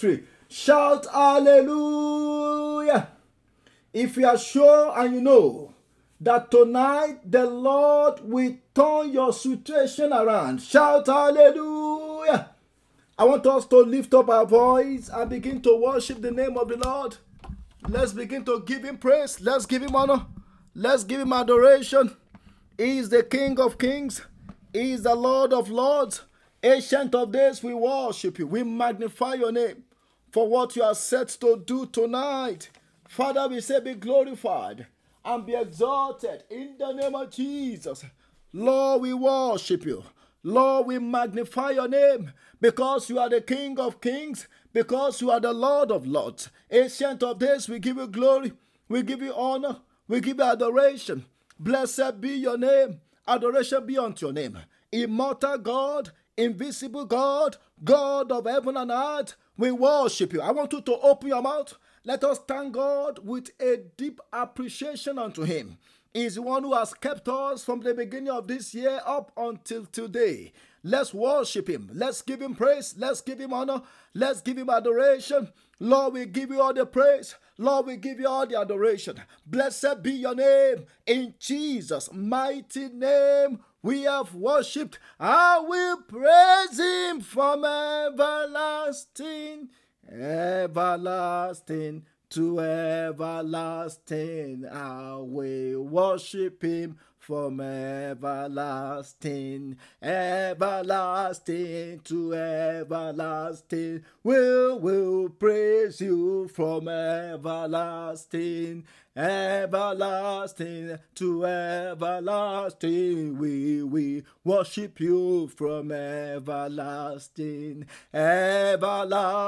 victory, shout hallelujah. If you are sure and you know that tonight the Lord will turn your situation around, shout hallelujah. I want us to lift up our voice and begin to worship the name of the Lord. Let's begin to give him praise. Let's give him honor. Let's give him adoration. He is the King of kings. He is the Lord of lords. Ancient of days, we worship you. We magnify your name for what you are set to do tonight. Father, we say be glorified and be exalted in the name of Jesus. Lord, we worship you. Lord, we magnify your name because you are the King of kings, because you are the Lord of lords. Ancient of days, we give you glory, we give you honor, we give you adoration. Blessed be your name, adoration be unto your name. Immortal God, invisible God, God of heaven and earth, we worship you. I want you to open your mouth. Let us thank God with a deep appreciation unto Him. He's the one who has kept us from the beginning of this year up until today. Let's worship him. Let's give him praise. Let's give him honor. Let's give him adoration. Lord, we give you all the praise. Lord, we give you all the adoration. Blessed be your name. In Jesus' mighty name, we have worshipped. I will praise him from everlasting, everlasting to everlasting. I will worship him from everlasting, everlasting to everlasting. We will praise you from everlasting, everlasting to everlasting. We we worship you from everlasting, everlasting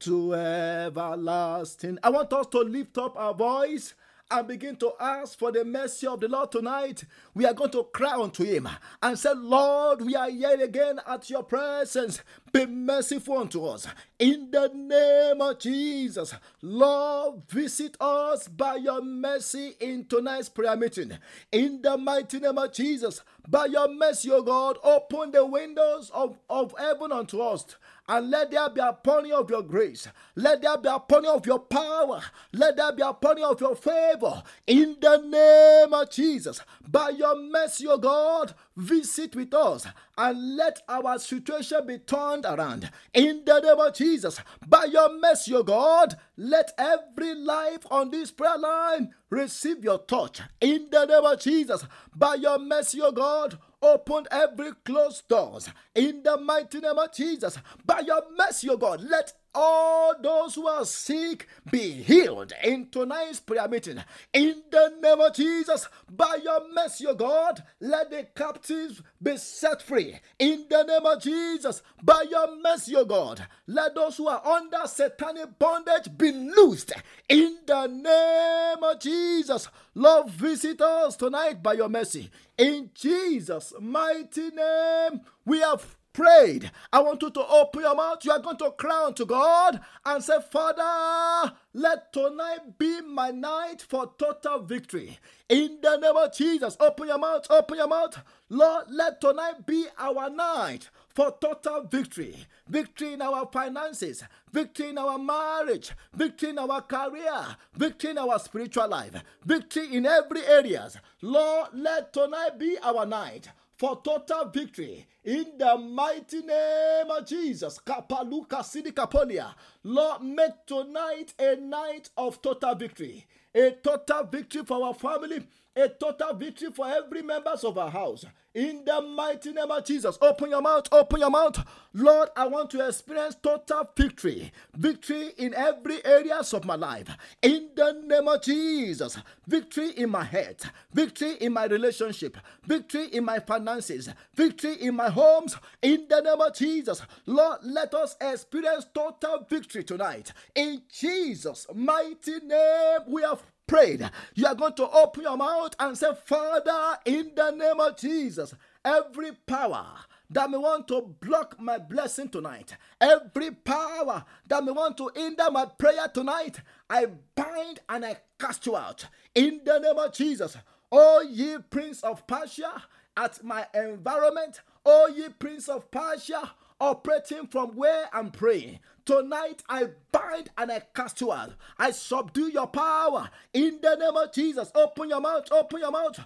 to everlasting. I want us to lift up our voice and begin to ask for the mercy of the Lord tonight, we are going to cry unto Him and say, Lord, we are here again at your presence. Be merciful unto us. In the name of Jesus, Lord, visit us by your mercy in tonight's prayer meeting. In the mighty name of Jesus, by your mercy, O God, open the windows of, of heaven unto us and let there be a pony of your grace. Let there be a pony of your power. Let there be a pony of your favor. In the name of Jesus, by your mercy, O God, visit with us and let our situation be turned around. In the name of Jesus, by your mercy, O God, let every life on this prayer line receive your touch. In the name of Jesus, by your mercy, O God, open every closed doors. In the mighty name of Jesus, by your mercy, O God, let all those who are sick be healed in tonight's prayer meeting. In the name of Jesus, by your mercy, O God, let the captives be set free. In the name of Jesus, by your mercy, O God, let those who are under satanic bondage be loosed. In the name of Jesus, Lord, visit us tonight by your mercy. In Jesus' mighty name, we have prayed, I want you to open your mouth. You are going to cry unto God and say, Father, let tonight be my night for total victory. In the name of Jesus, open your mouth, open your mouth. Lord, let tonight be our night for total victory. Victory in our finances, victory in our marriage, victory in our career, victory in our spiritual life, victory in every areas. Lord, let tonight be our night for total victory in the mighty name of Jesus. Kapaluka Sidikapolia. Lord, make tonight a night of total victory. A total victory for our family, a total victory for every members of our house. In the mighty name of Jesus, open your mouth, open your mouth. Lord, I want to experience total victory. Victory in every areas of my life. In the name of Jesus, victory in my head, victory in my relationship, victory in my finances, victory in my homes. In the name of Jesus, Lord, let us experience total victory tonight. In Jesus' mighty name, we have prayed, you are going to open your mouth and say, Father, in the name of Jesus, every power that may want to block my blessing tonight, every power that may want to hinder my prayer tonight, I bind and I cast you out in the name of Jesus. Oh, ye prince of Persia, at my environment, O ye prince of Persia, operating from where I'm praying. Tonight I bind and I cast you out. I subdue your power in the name of Jesus. Open your mouth, open your mouth.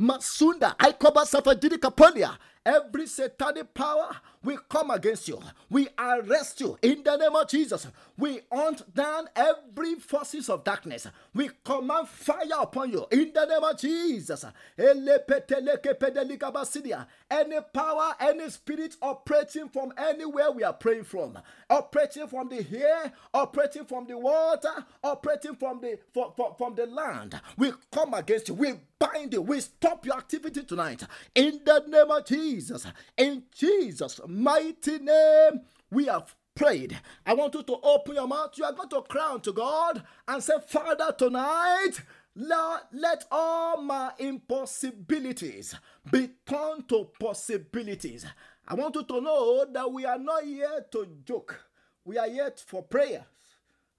Masunda, I cover Safadiri Kapolia. Every satanic power, we come against you. We arrest you in the name of Jesus. We hunt down every forces of darkness. We command fire upon you in the name of Jesus. Any power, any spirit operating from anywhere we are praying from, operating from the air, operating from the water, operating from the from, from, from the land, we come against you. We bind you. We stop your activity tonight in the name of Jesus. In Jesus' mighty name, we have prayed. I want you to open your mouth. You are going to cry to God and say, Father, tonight, let all my impossibilities be turned to possibilities. I want you to know that we are not here to joke. We are here for prayers.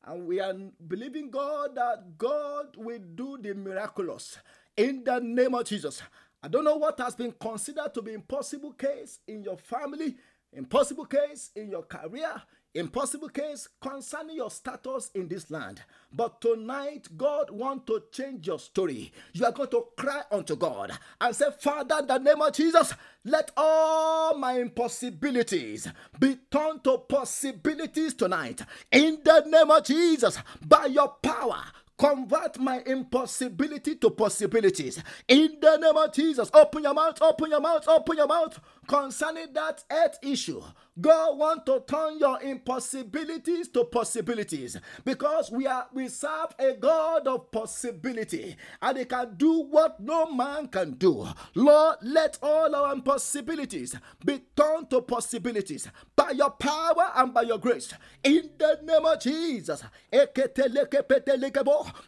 And we are believing God that God will do the miraculous in the name of Jesus. I don't know what has been considered to be impossible case in your family, impossible case in your career, impossible case concerning your status in this land. But tonight, God wants to change your story. You are going to cry unto God and say, Father, in the name of Jesus, let all my impossibilities be turned to possibilities tonight. In the name of Jesus, by your power, Convert my impossibility to possibilities. In the name of Jesus, open your mouth, open your mouth, open your mouth concerning that earth issue. God want to turn your impossibilities to possibilities because we are we serve a God of possibility and he can do what no man can do. Lord, let all our impossibilities be turned to possibilities by your power and by your grace. In the name of Jesus.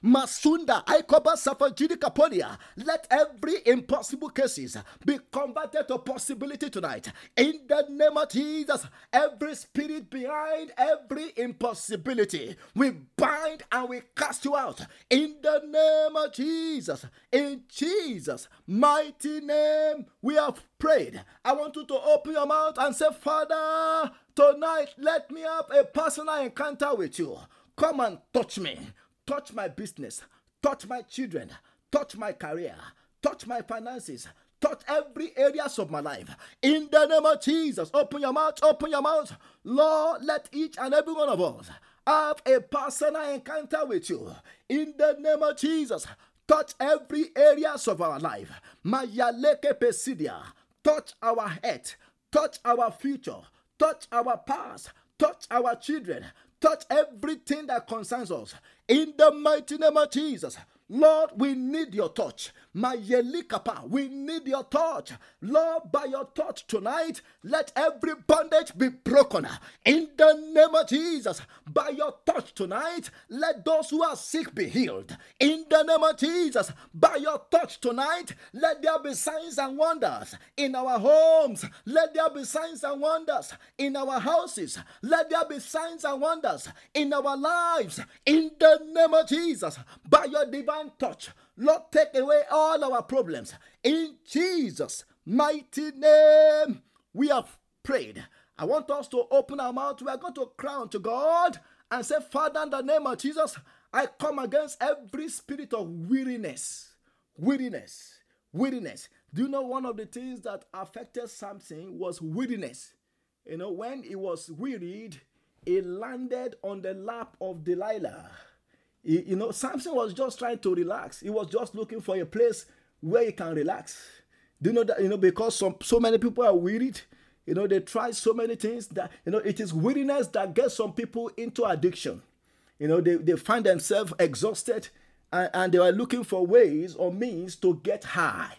Masunda Let every impossible cases be converted to possibility tonight. In the name of Jesus, every spirit behind every impossibility, we bind and we cast you out. In the name of Jesus, in Jesus' mighty name, we have prayed. I want you to open your mouth and say, Father, tonight let me have a personal encounter with you. Come and touch me, touch my business, touch my children, touch my career, touch my finances, touch every areas of my life. In the name of Jesus, open your mouth, open your mouth. Lord, let each and every one of us have a personal encounter with you. In the name of Jesus, touch every areas of our life. Mayaleke pesidia. Touch our head, touch our future, touch our past, touch our children, touch everything that concerns us. In the mighty name of Jesus. Lord, we need your touch. Mayelikapa, we need your touch. Lord, by your touch tonight, let every bondage be broken. In the name of Jesus, by your touch tonight, let those who are sick be healed. In the name of Jesus, by your touch tonight, let there be signs and wonders in our homes. Let there be signs and wonders in our houses. Let there be signs and wonders in our lives. In the name of Jesus, by your divine touch, Lord, take away all our problems. In Jesus' mighty name, we have prayed. I want us to open our mouth. We are going to cry unto God and say, Father, in the name of Jesus, I come against every spirit of weariness. Weariness. Weariness. Do you know one of the things that affected Samson was weariness? You know, when he was wearied, he landed on the lap of Delilah. He, you know, Samson was just trying to relax. He was just looking for a place where he can relax. Do you know that? You know, because some so many people are wearied. You know, they try so many things that you know it is weariness that gets some people into addiction. You know, they, they find themselves exhausted and, and they are looking for ways or means to get high.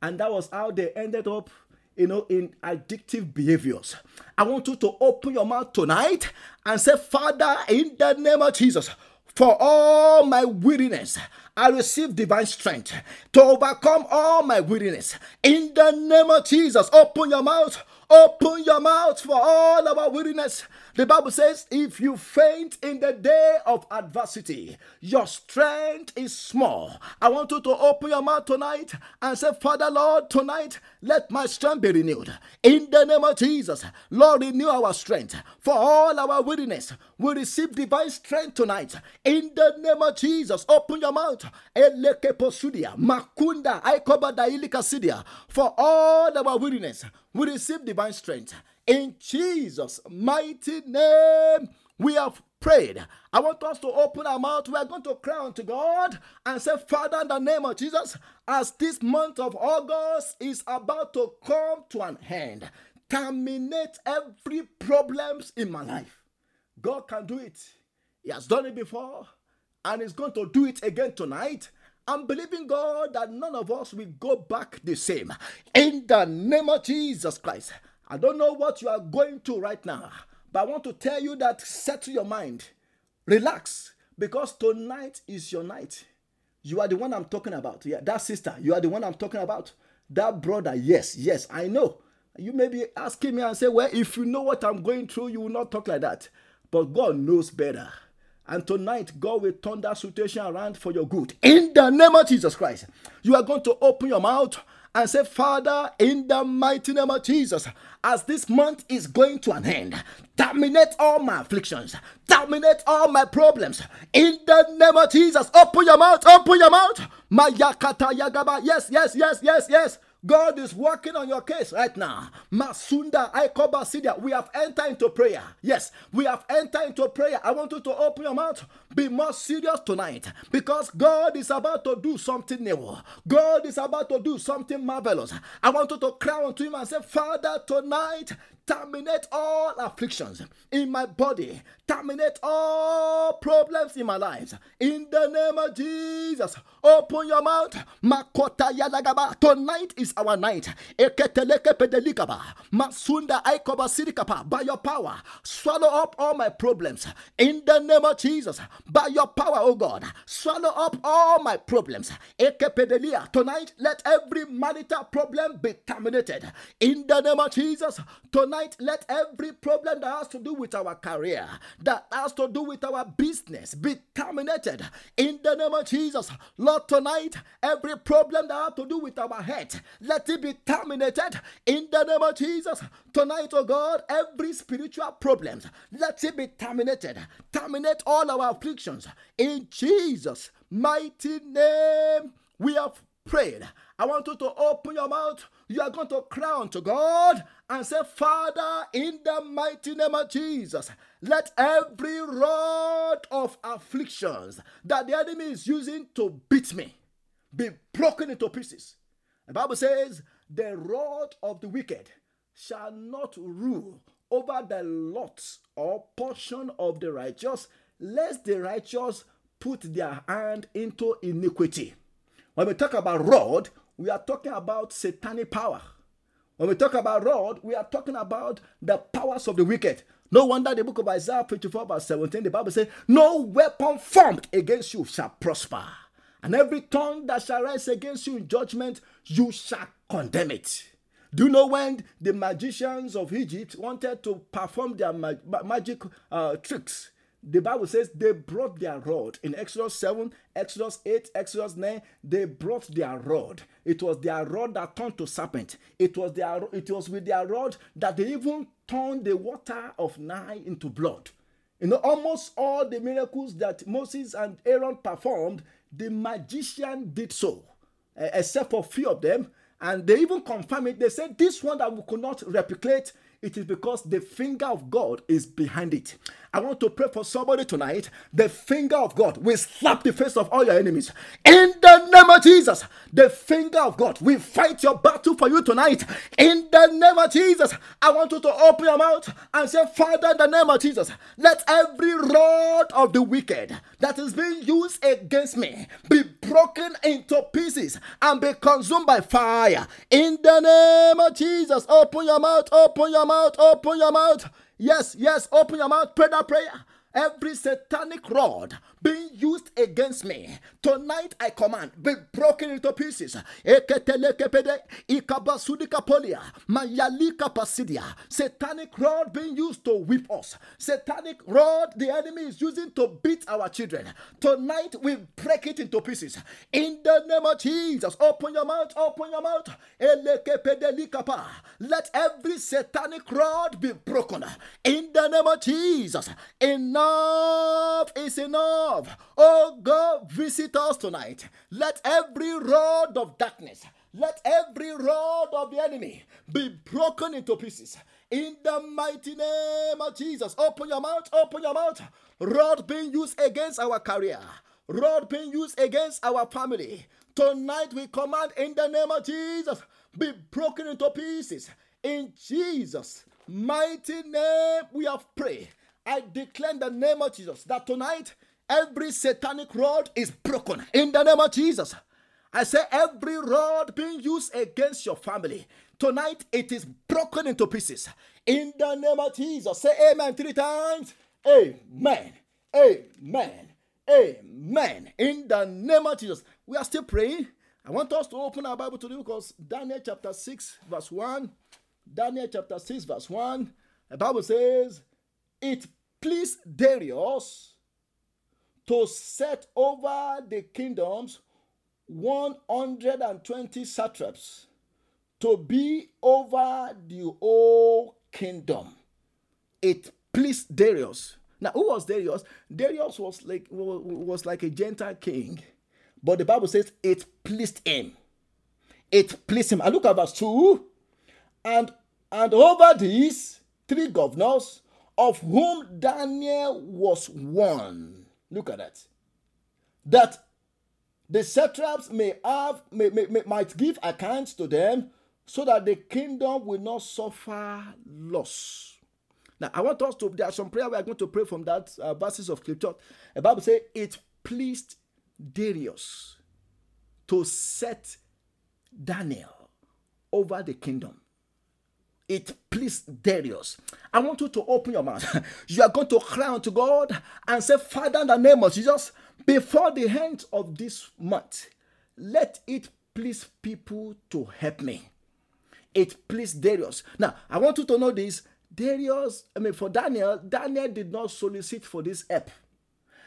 And that was how they ended up you know, in addictive behaviors. I want you to open your mouth tonight and say, Father, in the name of Jesus, for all my weariness I receive divine strength to overcome all my weariness. In the name of Jesus, open your mouth. Open your mouth for all our weariness. The Bible says, if you faint in the day of adversity, your strength is small. I want you to open your mouth tonight and say, Father, Lord, tonight, let my strength be renewed. In the name of Jesus, Lord, renew our strength. For all our weariness, we receive divine strength tonight. In the name of Jesus, open your mouth. For all our weariness, we receive divine strength. In Jesus' mighty name, we have prayed. I want us to open our mouth. We are going to cry unto God and say, Father, in the name of Jesus, as this month of August is about to come to an end, terminate every problems in my life. God can do it. He has done it before and is going to do it again tonight. I'm believing God that none of us will go back the same. In the name of Jesus Christ. I don't know what you are going to right now, but I want to tell you that settle your mind, relax, because tonight is your night. You are the one I'm talking about. Yeah, that sister, you are the one I'm talking about. That brother, yes, yes, I know. You may be asking me and say, Well, if you know what I'm going through, you will not talk like that. But God knows better. And tonight, God will turn that situation around for your good. In the name of Jesus Christ, you are going to open your mouth and say, Father, in the mighty name of Jesus, as this month is going to an end, terminate all my afflictions, terminate all my problems. In the name of Jesus, open your mouth, open your mouth. Mayakata Yagaba. Yes, yes, yes, yes, yes. God is working on your case right now. Masunda Aikoba Sidia. We have entered into prayer. Yes, we have entered into prayer. I want you to open your mouth. Be more serious tonight because God is about to do something new. God is about to do something marvelous. I want you to cry unto Him and say, Father, tonight terminate all afflictions in my body, terminate all problems in my life. In the name of Jesus, open your mouth. Tonight is our night. By your power, swallow up all my problems. In the name of Jesus, by your power, oh God, swallow up all my problems. Tonight, let every marital problem be terminated. In the name of Jesus, tonight, let every problem that has to do with our career, that has to do with our business be terminated in the name of Jesus. Lord, tonight, every problem that has to do with our head, let it be terminated in the name of Jesus. Tonight, oh God, every spiritual problem, let it be terminated. Terminate all our in Jesus' mighty name. We have prayed. I want you to open your mouth. You are going to cry unto God and say, Father, in the mighty name of Jesus, let every rod of afflictions that the enemy is using to beat me be broken into pieces. The Bible says, the rod of the wicked shall not rule over the lot or portion of the righteous, lest the righteous put their hand into iniquity. When we talk about rod, we are talking about satanic power. When we talk about rod, we are talking about the powers of the wicked. No wonder the book of Isaiah 54, verse 17, the Bible says, No weapon formed against you shall prosper. And every tongue that shall rise against you in judgment, you shall condemn it. Do you know when the magicians of Egypt wanted to perform their mag- magic uh, tricks? The Bible says they brought their rod. In Exodus 7, Exodus 8, Exodus 9, they brought their rod. It was their rod that turned to serpent. It was their it was with their rod that they even turned the water of Nile into blood. You know, almost all the miracles that Moses and Aaron performed, the magician did so, except for a few of them. And they even confirmed it. They said, This one that we could not replicate, it is because the finger of God is behind it. I want to pray for somebody tonight. The finger of God will slap the face of all your enemies. In the name of Jesus, the finger of God will fight your battle for you tonight. In the name of Jesus, I want you to open your mouth and say, Father, in the name of Jesus, let every rod of the wicked that is being used against me be broken into pieces and be consumed by fire. In the name of Jesus, open your mouth, open your mouth, open your mouth. Yes, yes, open your mouth, pray that prayer. Every satanic rod being used against me tonight, I command be broken into pieces. Satanic rod being used to whip us. Satanic rod the enemy is using to beat our children. Tonight, we break it into pieces. In the name of Jesus, open your mouth, open your mouth. Let every satanic rod be broken. In the name of Jesus, enough is enough. Oh God, visit us tonight. Let every rod of darkness, let every rod of the enemy be broken into pieces. In the mighty name of Jesus, open your mouth, open your mouth. Rod being used against our career, rod being used against our family. Tonight we command in the name of Jesus, be broken into pieces. In Jesus' mighty name, we have prayed. I declare in the name of Jesus that tonight every satanic rod is broken in the name of Jesus. I say every rod being used against your family tonight it is broken into pieces in the name of Jesus. Say amen three times. Amen. Amen. Amen. In the name of Jesus. We are still praying. I want us to open our Bible today because Daniel chapter 6, verse 1. Daniel chapter 6, verse 1. The Bible says, It pleased Darius to set over the kingdoms 120 satraps to be over the whole kingdom. It pleased Darius. Now, who was Darius? Darius was like was like a Gentile king, but the Bible says it pleased him. It pleased him. And look at verse 2. And and over these three governors, of whom Daniel was one. Look at that. That the satraps may have may, may, may, might give accounts to them so that the kingdom will not suffer loss. Now, I want us to, there are some prayer we are going to pray from that uh, verses of scripture. The Bible says, it pleased Darius to set Daniel over the kingdom. It pleased Darius. I want you to open your mouth. you are going to cry unto God and say, Father, in the name of Jesus, before the end of this month, let it please people to help me. It pleased Darius. Now, I want you to know this. Darius, I mean, for Daniel, Daniel did not solicit for this help.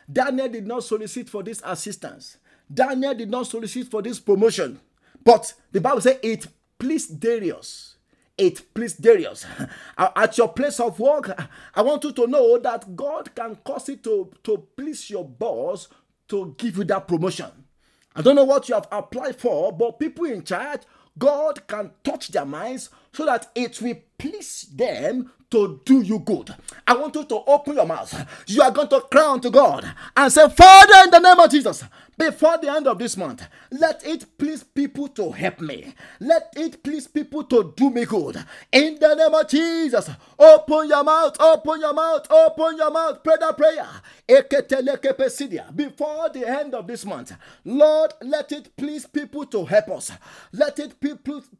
Daniel did not solicit for this assistance. Daniel did not solicit for this promotion. But the Bible says it pleased Darius it pleased Darius. At your place of work, I want you to know that God can cause it to, to please your boss to give you that promotion. I don't know what you have applied for, but people in charge, God can touch their minds so that it will please them to do you good. I want you to open your mouth. You are going to cry unto God and say, Father, in the name of Jesus, before the end of this month, let it please people to help me. Let it please people to do me good. In the name of Jesus, open your mouth, open your mouth, open your mouth. Pray that prayer. Before the end of this month, Lord, let it please people to help us. Let it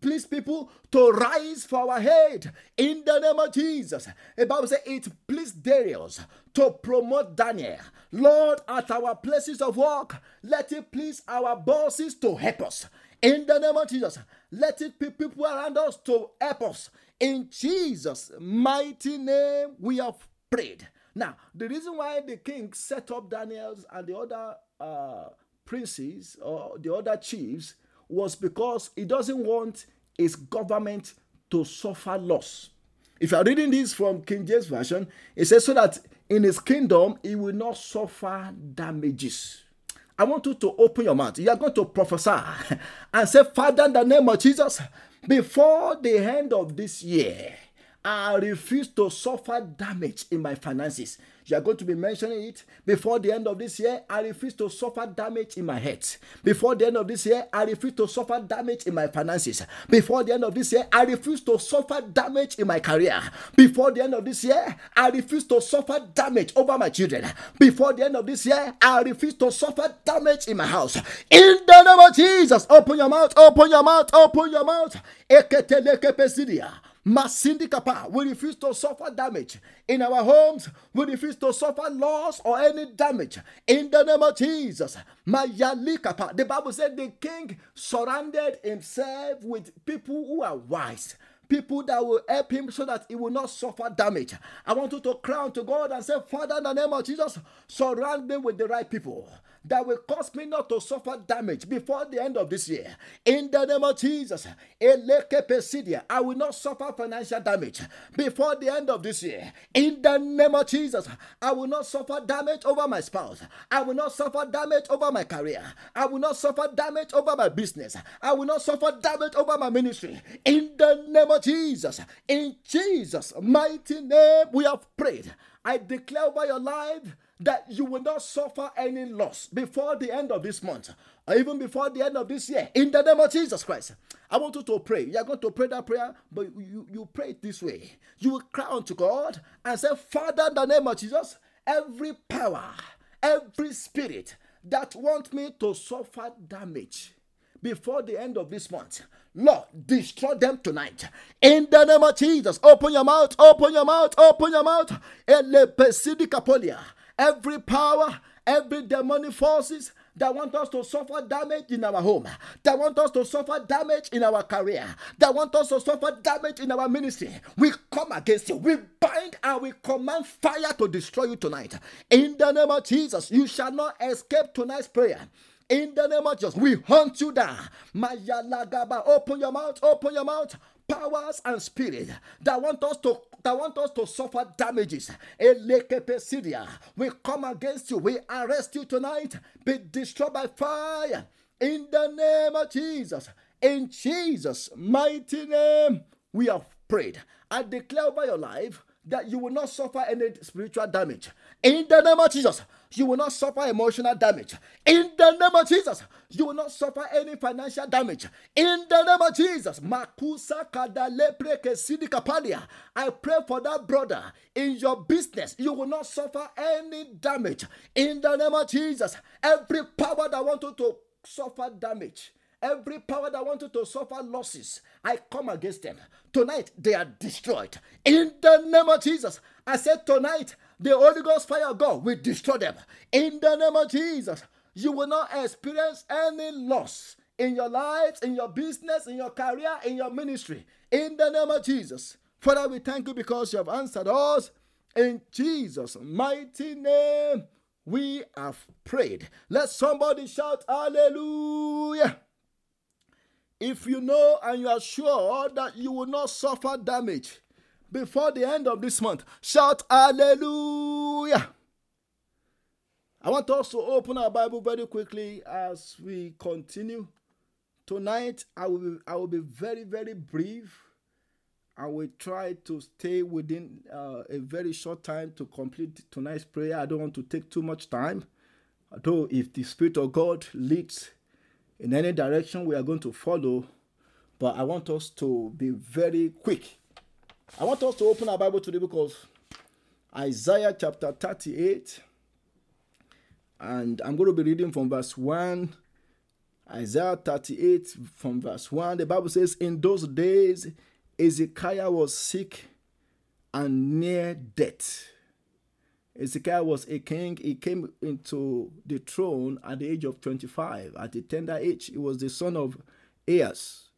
please people to rise for our head. In the name of Jesus. The Bible says it pleased Darius to promote Daniel. Lord, at our places of work, let it please our bosses to help us. In the name of Jesus, let it be people around us to help us. In Jesus' mighty name, we have prayed. Now, the reason why the king set up Daniel's and the other uh, princes or the other chiefs was because he doesn't want his government to suffer loss. If you are reading this from King James Version, it says, so that in his kingdom he will not suffer damages. I want you to open your mouth. You are going to prophesy and say, Father, in the name of Jesus, before the end of this year, I refuse to suffer damage in my finances. You are going to be mentioning it before the end of this year. I refuse to suffer damage in my head. Before the end of this year, I refuse to suffer damage in my finances. Before the end of this year, I refuse to suffer damage in my career. Before the end of this year, I refuse to suffer damage over my children. Before the end of this year, I refuse to suffer damage in my house. In the name of Jesus, open your mouth, open your mouth, open your mouth. Masindikapa, we refuse to suffer damage in our homes. We refuse to suffer loss or any damage in the name of Jesus. Mayalikapa, the Bible said the king surrounded himself with people who are wise people that will help him so that he will not suffer damage. I want you to cry to God and say, Father, in the name of Jesus, surround me with the right people that will cause me not to suffer damage before the end of this year. In the name of Jesus, I will not suffer financial damage before the end of this year. In the name of Jesus, I will not suffer damage over my spouse. I will not suffer damage over my career. I will not suffer damage over my business. I will not suffer damage over my ministry. In the name of Jesus, in Jesus' mighty name, we have prayed. I declare over your life that you will not suffer any loss before the end of this month or even before the end of this year in the name of Jesus Christ. I want you to pray. You are going to pray that prayer, but you, you pray it this way. You will cry unto God and say, Father, in the name of Jesus, every power, every spirit that want me to suffer damage before the end of this month. Lord, destroy them tonight. In the name of Jesus, open your mouth, open your mouth, open your mouth every power, every demonic forces that want us to suffer damage in our home, that want us to suffer damage in our career, that want us to suffer damage in our ministry. We come against you. We bind and we command fire to destroy you tonight. In the name of Jesus, you shall not escape tonight's prayer. In the name of Jesus, we hunt you down. Mayalagaba, open your mouth, open your mouth powers and spirits that want us to that want us to suffer damages. We come against you. We arrest you tonight. Be destroyed by fire. In the name of Jesus. In Jesus' mighty name, we have prayed. I declare over your life that you will not suffer any spiritual damage. In the name of Jesus, you will not suffer emotional damage. In the name of Jesus, you will not suffer any financial damage. In the name of Jesus, Makusa I pray for that brother in your business. You will not suffer any damage. In the name of Jesus, every power that want you to suffer damage Every power that wanted to suffer losses, I come against them. Tonight, they are destroyed. In the name of Jesus, I said tonight, the Holy Ghost fire of God will destroy them. In the name of Jesus, you will not experience any loss in your lives, in your business, in your career, in your ministry. In the name of Jesus. Father, we thank you because you have answered us. In Jesus' mighty name, we have prayed. Let somebody shout, Hallelujah. If you know and you are sure that you will not suffer damage before the end of this month, shout hallelujah. I want us to open our Bible very quickly as we continue. Tonight, I will be, I will be very, very brief. I will try to stay within uh, a very short time to complete tonight's prayer. I don't want to take too much time. Although, if the Spirit of God leads in any direction we are going to follow, but I want us to be very quick. I want us to open our Bible to the book of Isaiah chapter 38. And I'm going to be reading from verse 1. Isaiah 38 from verse 1. The Bible says, In those days, Hezekiah was sick and near death. Ezekiel was a king. He came into the throne at the age of 25. At a tender age, he was the son of Ahaz.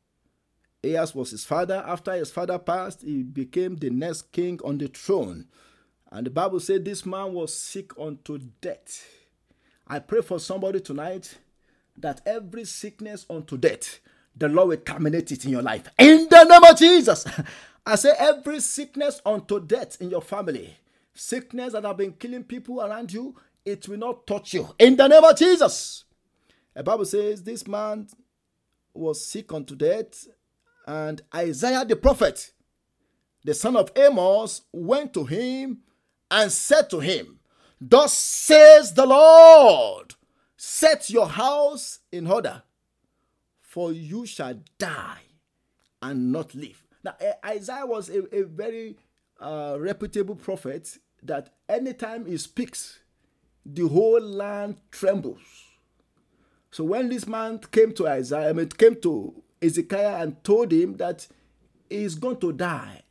Ahaz was his father. After his father passed, he became the next king on the throne. And the Bible said this man was sick unto death. I pray for somebody tonight that every sickness unto death, the Lord will terminate it in your life. In the name of Jesus. I say every sickness unto death in your family sickness that have been killing people around you, it will not touch you. In the name of Jesus. The Bible says this man was sick unto death, and Isaiah the prophet, the son of Amos, went to him and said to him, Thus says the Lord, set your house in order, for you shall die and not live. Now, Isaiah was a, a very uh, reputable prophet that anytime he speaks, the whole land trembles. So when this man came to Isaiah, I mean, it came to Ezekiel and told him that is going to die,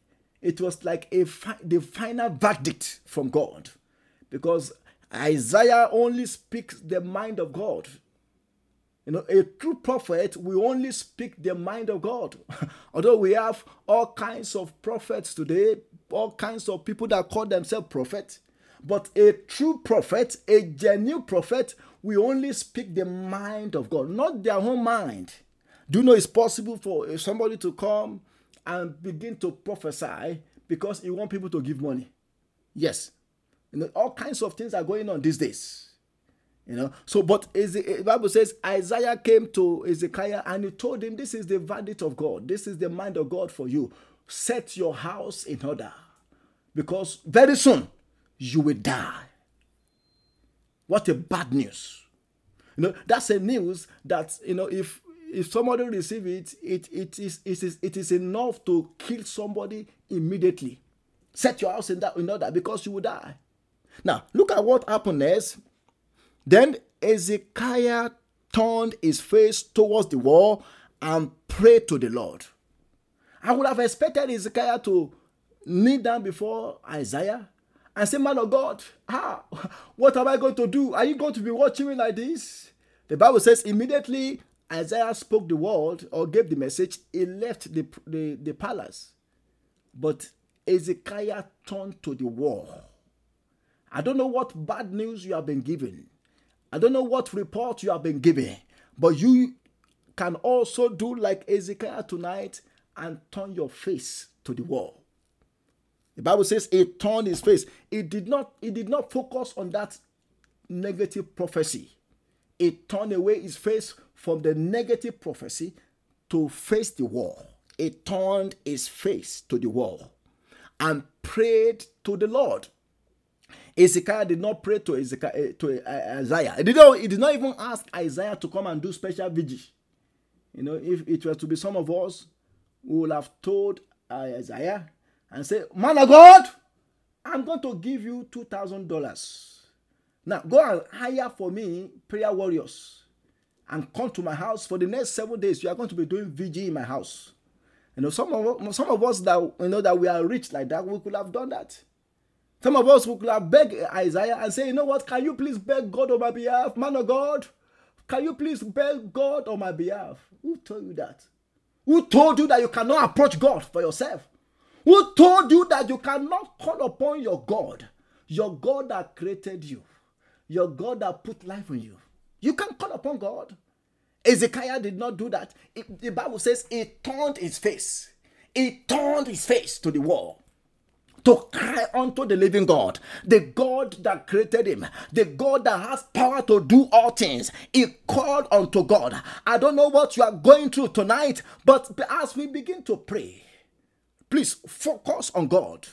it was like a fi- the final verdict from God because Isaiah only speaks the mind of God. You know, a true prophet will only speak the mind of God. Although we have all kinds of prophets today, all kinds of people that call themselves prophets, but a true prophet, a genuine prophet, will only speak the mind of God, not their own mind. Do you know it's possible for eh, somebody to come and begin to prophesy because he want people to give money? Yes. You know, all kinds of things are going on these days. You know, so but is the eh, Bible says Isaiah came to Ezekiel and he told him, This is the verdict of God, this is the mind of God for you. Set your house in order because very soon you will die. What a bad news. You know, that's a news that you know if if somebody receive it, it, it is it is it is enough to kill somebody immediately. Set your house in that in order because you will die. Now look at what happened next. Then Hezekiah turned his face towards the wall and prayed to the Lord. I would have expected Hezekiah to kneel down before Isaiah and say, Man of God, ah, what am I going to do? Are you going to be watching me like this? The Bible says immediately Isaiah spoke the word or gave the message, he left the, the, the palace. But Ezekiel turned to the wall. I don't know what bad news you have been given. I don't know what report you have been given, but you can also do like Ezekiel tonight and turn your face to the wall. The Bible says he turned his face. He did not, he did not focus on that negative prophecy. He turned away his face from the negative prophecy to face the wall. He turned his face to the wall and prayed to the Lord. Ezekiel did not pray to, Ezekiel, eh, to eh, Isaiah. He did, not, he did not even ask Isaiah to come and do special vigil. You know, if it was to be some of us, we would have told Isaiah and say, Man of God, I'm going to give you $2,000. Now, go and hire for me prayer warriors and come to my house for the next seven days. You are going to be doing VG in my house. You know, some of, some of us that you know that we are rich like that, we could have done that. Some of us could have begged Isaiah and say, you know what, can you please beg God on my behalf? Man of God, can you please beg God on my behalf? Who told you that? Who told you that you cannot approach God for yourself? Who told you that you cannot call upon your God? Your God that created you. Your God that put life in you. You can call upon God. Hezekiah did not do that. It, the Bible says he turned his face. He turned his face to the wall to cry unto the living God, the God that created him, the God that has power to do all things. He called unto God. I don't know what you are going through tonight, but as we begin to pray, please focus on God.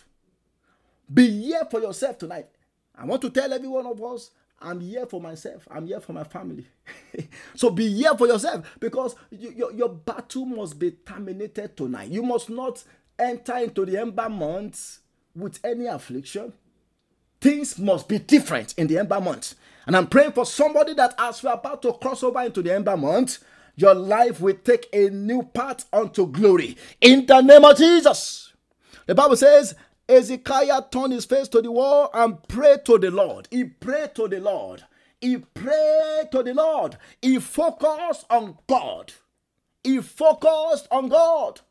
Be here for yourself tonight. I want to tell every one of us I'm here for myself. I'm here for my family. so be here for yourself because you, your, your battle must be terminated tonight. You must not enter into the ember months with any affliction. Things must be different in the ember month. And I'm praying for somebody that as we're about to cross over into the ember month, your life will take a new path unto glory. In the name of Jesus. The Bible says, Hezekiah turned his face to the wall and prayed to the Lord. He prayed to the Lord. He prayed to the Lord. He focused on God. He focused on God.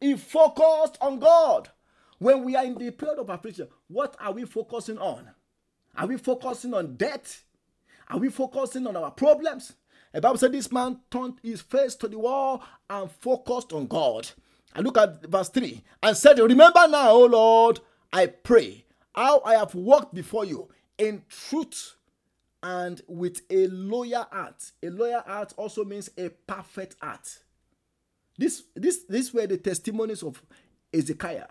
He focused on God. When we are in the period of affliction, what are we focusing on? Are we focusing on death? Are we focusing on our problems? The Bible said this man turned his face to the wall and focused on God. Look at verse 3 and said, Remember now, O Lord, I pray, how I have walked before you in truth and with a loyal heart. A loyal heart also means a perfect heart. This, this, this were the testimonies of Hezekiah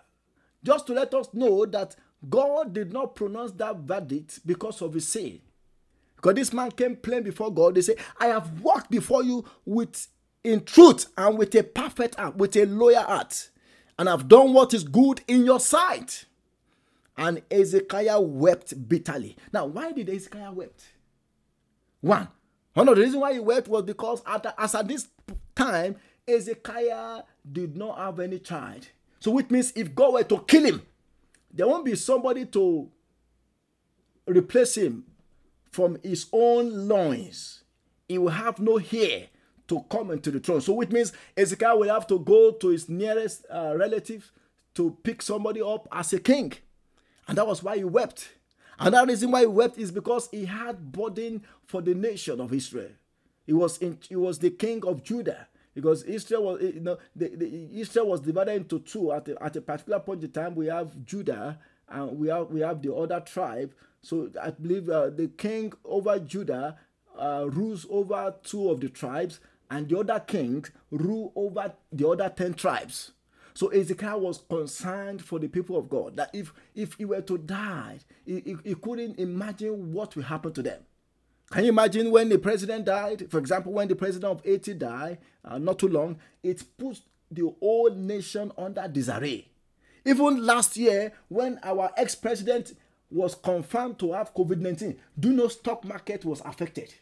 just to let us know that God did not pronounce that verdict because of his sin. Because this man came plain before God. They say, I have walked before you with in truth and with a perfect heart, with a loyal heart, and have done what is good in your sight. And Hezekiah wept bitterly. Now, why did Hezekiah wept? One, one of the reasons why he wept was because at, as at this time, Hezekiah did not have any child. So, which means if God were to kill him, there won't be somebody to replace him from his own loins. He will have no heir to come into the throne. So, which means Hezekiah will have to go to his nearest uh, relative to pick somebody up as a king. And that was why he wept. And that reason why he wept is because he had burden for the nation of Israel. He was in, he was the king of Judah because Israel was you know the, the Israel was divided into two at a, at a particular point in time. We have Judah and we have we have the other tribe. So I believe uh, the king over Judah uh, rules over two of the tribes, and the other king rule over the other ten tribes. So Hezekiah was concerned for the people of God that if if he were to die, he, he, he couldn't imagine what will happen to them. Can you imagine when the president died? For example, when the president of Haiti died, uh, not too long, it put the whole nation under disarray. Even last year, when our ex-president was confirmed to have COVID-19, do you know stock market was affected?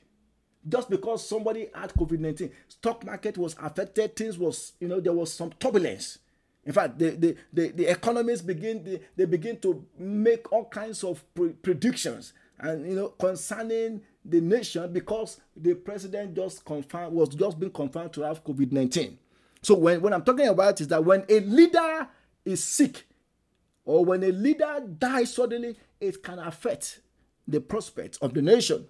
Just because somebody had COVID-19, stock market was affected. Things was, you know, there was some turbulence. In fact, the, the, the, the economists begin they, they begin to make all kinds of pre- predictions and you know concerning the nation because the president just confirmed was just being confirmed to have COVID-19. So when, when I'm talking about is that when a leader is sick or when a leader dies suddenly, it can affect the prospects of the nation.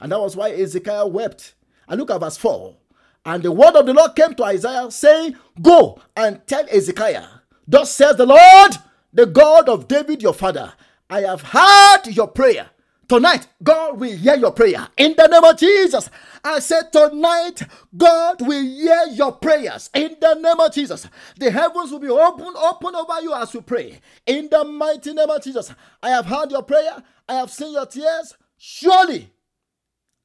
And that was why Hezekiah wept. And look at verse 4. And the word of the Lord came to Isaiah, saying, Go and tell Hezekiah, Thus says the Lord, the God of David your father, I have heard your prayer. Tonight, God will hear your prayer. In the name of Jesus. I said, Tonight, God will hear your prayers. In the name of Jesus. The heavens will be open, open over you as you pray. In the mighty name of Jesus. I have heard your prayer. I have seen your tears. Surely,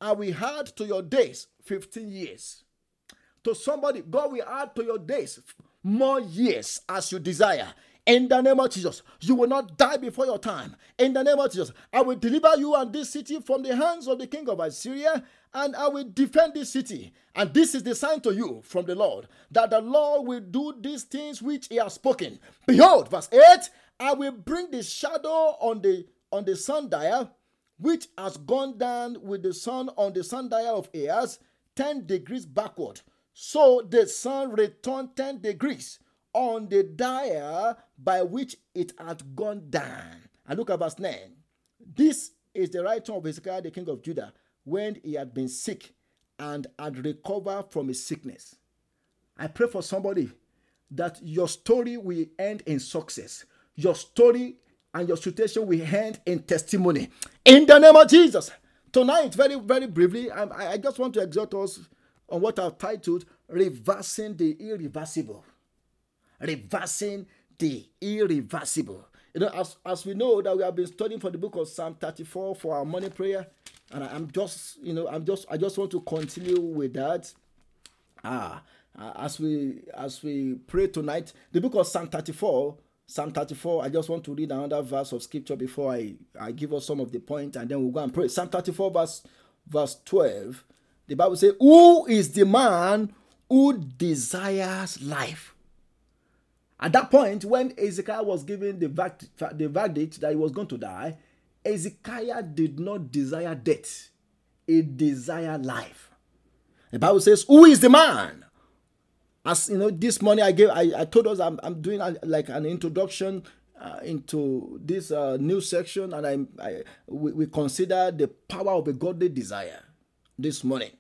I will add to your days 15 years to somebody, God will add to your days more years as you desire. In the name of Jesus, you will not die before your time. In the name of Jesus, I will deliver you and this city from the hands of the king of Assyria, and I will defend this city. And this is the sign to you from the Lord that the Lord will do these things which he has spoken. Behold, verse 8 I will bring the shadow on the on the sundial, which has gone down with the sun on the sundial of Ahaz, 10 degrees backward so the sun returned 10 degrees on the dial by which it had gone down. And look at verse 9. This is the right of Hezekiah, the king of Judah, when he had been sick and had recovered from his sickness. I pray for somebody that your story will end in success. Your story and your situation will end in testimony. In the name of Jesus. Tonight, very, very briefly, I, I just want to exhort us on what I've titled Reversing the Irreversible. Reversing the Irreversible. You know, as, as we know that we have been studying for the book of Psalm 34 for our morning prayer, and I, am just, you know, I'm just, I just want to continue with that. Ah, as we as we pray tonight, the book of Psalm 34, Psalm 34. I just want to read another verse of scripture before I, I give us some of the and then we'll go and pray. Psalm 34, verse verse 12. The Bible says, Who is the man who desires life? At that point, when Hezekiah was given the, the verdict that he was going to die, Hezekiah did not desire death, he desired life. The Bible says, Who is the man? As you know, this morning I gave, I, I told us I'm, I'm doing a, like an introduction uh, into this uh, new section, and I, I we, we consider the power of a godly desire this morning.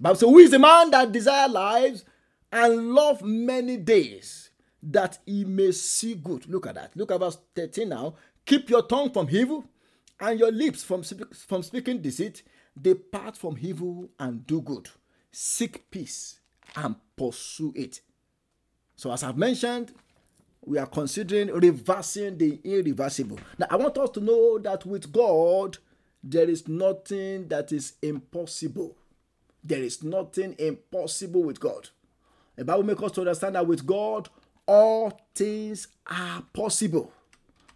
But so, Who is the man that desire lives and love many days that he may see good? Look at that. Look at verse 13 now. Keep your tongue from evil and your lips from, from speaking deceit. Depart from evil and do good. Seek peace and pursue it. So, as I've mentioned, we are considering reversing the irreversible. Now, I want us to know that with God, there is nothing that is impossible. There is nothing impossible with God. The Bible makes us to understand that with God, all things are possible.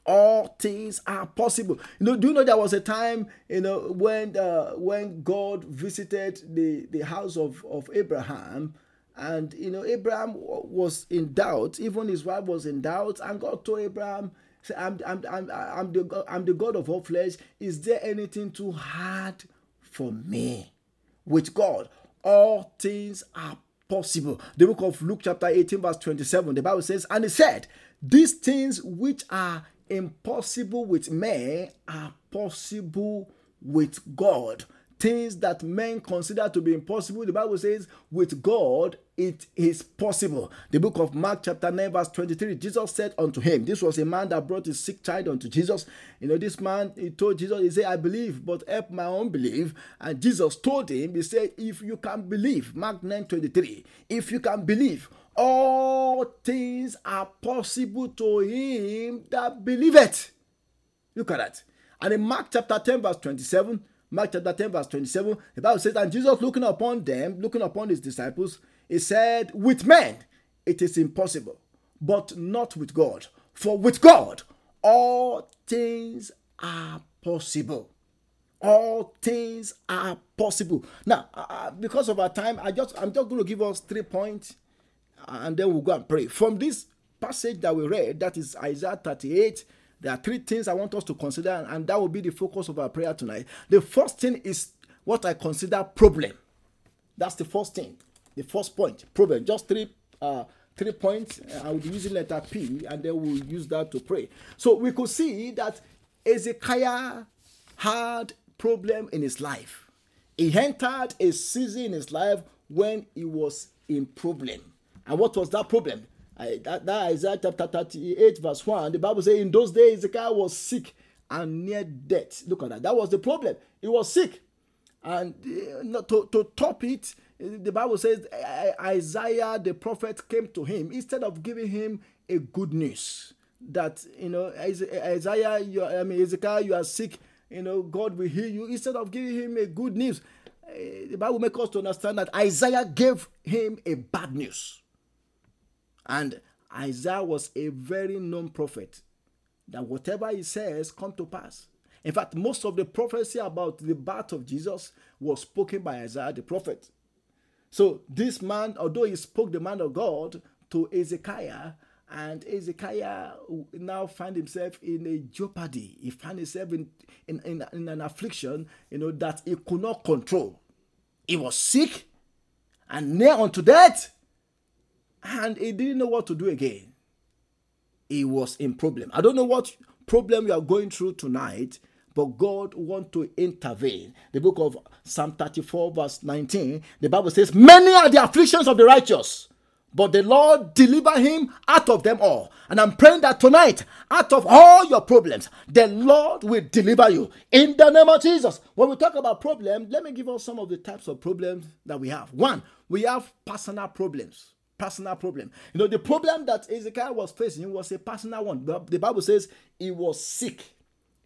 All things are possible. You know, do you know there was a time, you know, when uh, when God visited the, the house of, of Abraham And you know, Abraham was in doubt, even his wife was in doubt, and God told Abraham, I'm, I'm, I'm, I'm, the, God, I'm the God of all flesh. Is there anything too hard for me? With God, all things are possible. The book of Luke, chapter 18, verse 27, the Bible says, And he said, These things which are impossible with men are possible with God things that men consider to be impossible, the Bible says, with God it is possible. The book of Mark, chapter 9, verse 23, Jesus said unto him, This was a man that brought his sick child unto Jesus. You know, this man, he told Jesus, He said, I believe, but help my unbelief. And Jesus told him, He said, If you can believe, Mark 9 23, if you can believe, all things are possible to him that believeth. Look at that. And in Mark chapter 10, verse 27, Mark chapter 10, verse 27, the Bible says, And Jesus looking upon them, looking upon his disciples, he said, With men it is impossible, but not with God. For with God all things are possible. All things are possible. Now, uh, uh because of our time, I just I'm just going to give us three points, and then we'll go and pray. From this passage that we read, that is Isaiah 38, there are three things I want us to consider, and that will be the focus of our prayer tonight. The first thing is what I consider problem. That's the first thing. The first point, problem. Just three uh, three points. I will be using letter P, and then we'll use that to pray. So we could see that Hezekiah had problem in his life. He entered a season in his life when he was in problem. And what was that problem? That, that Isaiah chapter 38, verse 1, the Bible says, In those days, guy was sick and near death. Look at that. That was the problem. He was sick. And uh, to, to top it, the Bible says Isaiah the prophet came to him instead of giving him a good news that you know Isaiah, you I mean Hezekiah, you are sick. You know God will heal you. Instead of giving him a good news, eh, the Bible makes us to understand that Isaiah gave him a bad news. And Isaiah was a very known prophet that whatever he says come to pass. In fact, most of the prophecy about the birth of Jesus was spoken by Isaiah the prophet. So this man, although he spoke the man of God to Hezekiah, and Hezekiah now find himself in a jeopardy. He found himself in, in, in, in an affliction, you know, that he could not control. He was sick and near unto death and he didn't know what to do again. He was in problem. I don't know what problem you are going through tonight, but God want to intervene. The book of Psalm 34 verse 19, the Bible says, "Many are the afflictions of the righteous, but the Lord deliver him out of them all." And I'm praying that tonight, out of all your problems, the Lord will deliver you in the name of Jesus. When we talk about problems, let me give us some of the types of problems that we have. One, we have personal problems personal problem. You know, the problem that Hezekiah was facing was a personal one. The Bible says he was sick.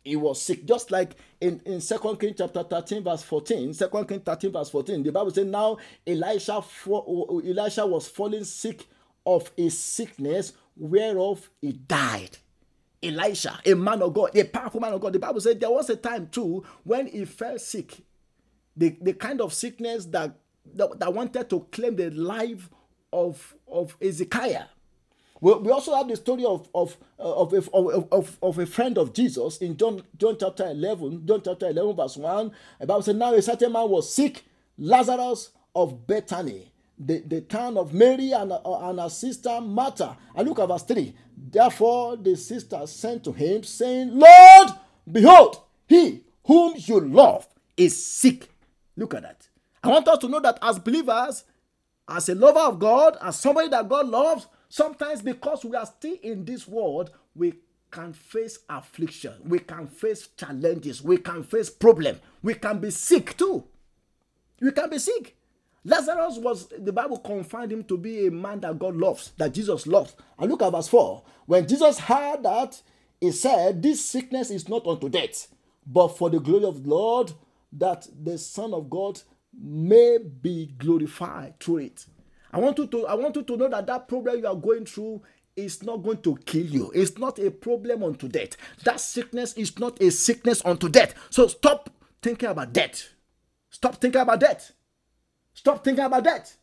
He was sick. Just like in, in 2 Kings chapter 13, verse 14. 2 Kings 13, verse 14. The Bible says, Now Elisha, Elisha was falling sick of a sickness whereof he died. Elisha, a man of God, a powerful man of God. The Bible said there was a time too when he fell sick. The, the kind of sickness that, that, that wanted to claim the life of, of Hezekiah. We, also have the story of, of, uh, of, a, of, of, of a friend of Jesus in John, John chapter 11, John chapter 11, verse 1. The Bible says, Now a certain man was sick, Lazarus of Bethany, the, the town of Mary and, uh, and her sister Martha. And look at verse 3. Therefore the sister sent to him, saying, Lord, behold, he whom you love is sick. Look at that. I want us to know that as believers, as a lover of God, as somebody that God loves, sometimes because we are still in this world, we can face affliction, we can face challenges, we can face problem, we can be sick too. We can be sick. Lazarus was, the Bible confined him to be a man that God loves, that Jesus loves. And look at verse 4. When Jesus heard that, he said, This sickness is not unto death, but for the glory of the Lord, that the Son of God may be glorified through it. I want you to I want you to know that that problem you are going through is not going to kill you. It's not a problem unto death. That sickness is not a sickness unto death. So stop thinking about death. Stop thinking about death. Stop thinking about death.